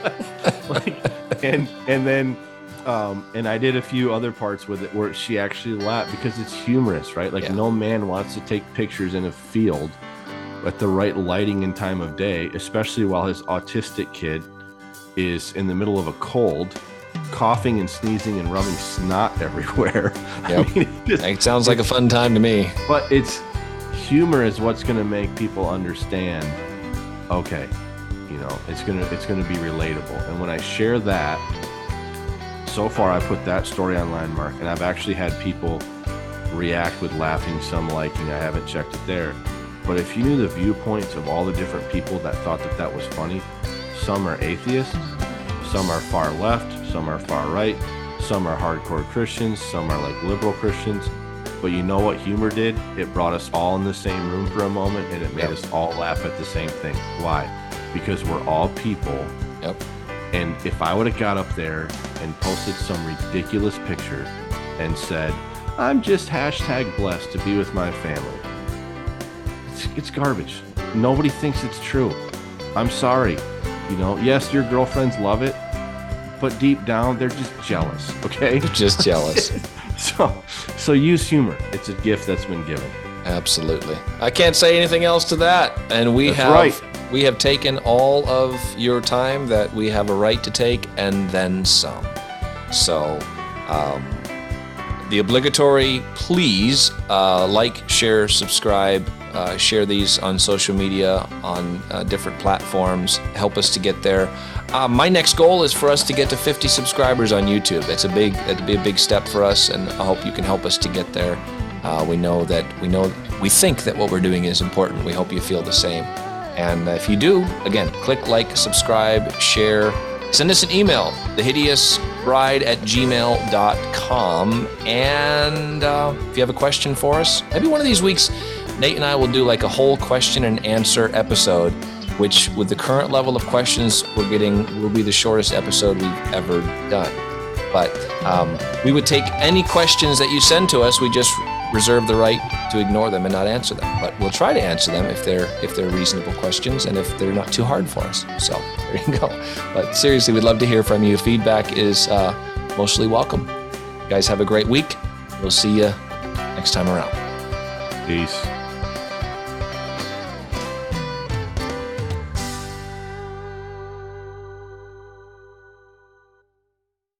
Speaker 2: like, and and then, um, and I did a few other parts with it where she actually laughed because it's humorous, right? Like
Speaker 1: Yeah.
Speaker 2: no man wants to take pictures in a field at the right lighting and time of day, especially while his autistic kid is in the middle of a cold, coughing and sneezing and rubbing snot everywhere. I mean, it just-
Speaker 1: It sounds like a fun time to me.
Speaker 2: but it's humor is what's going to make people understand okay you know it's going to it's going to be relatable and when i share that so far i put that story online mark and i've actually had people react with laughing some liking i haven't checked it there but if you knew the viewpoints of all the different people that thought that that was funny some are atheists some are far left some are far right some are hardcore christians some are like liberal christians but you know what humor did? It brought us all in the same room for a moment and it made
Speaker 1: Yep.
Speaker 2: us all laugh at the same thing. Why? Because we're all people.
Speaker 1: Yep.
Speaker 2: And if I would have got up there and posted some ridiculous picture and said, I'm just hashtag blessed to be with my family, it's, it's garbage. Nobody thinks it's true. I'm sorry. You know, yes, your girlfriends love it, but deep down, they're just jealous. Okay.
Speaker 1: Just jealous.
Speaker 2: So, so use humor. It's a gift that's been given.
Speaker 1: Absolutely. I can't say anything else to that. And we
Speaker 2: That's
Speaker 1: have
Speaker 2: right.
Speaker 1: we have taken all of your time that we have a right to take and then some. So um, the obligatory please uh, like, share, subscribe, uh, share these on social media, on uh, different platforms. Help us to get there. Uh, my next goal is for us to get to 50 subscribers on YouTube. It's a big, it'd be a big step for us, and I hope you can help us to get there. Uh, we know that we know we think that what we're doing is important. We hope you feel the same. And if you do, again, click like, subscribe, share, send us an email, thehideousbride at gmail.com. And uh, if you have a question for us, maybe one of these weeks, Nate and I will do like a whole question and answer episode, which with the current level of questions we're getting will be the shortest episode we've ever done. But um, we would take any questions that you send to us. We just reserve the right to ignore them and not answer them. But we'll try to answer them if they're if they're reasonable questions and if they're not too hard for us. So there you go. But seriously, we'd love to hear from you. Feedback is uh, mostly welcome. You guys have a great week. We'll see you next time around.
Speaker 2: Peace.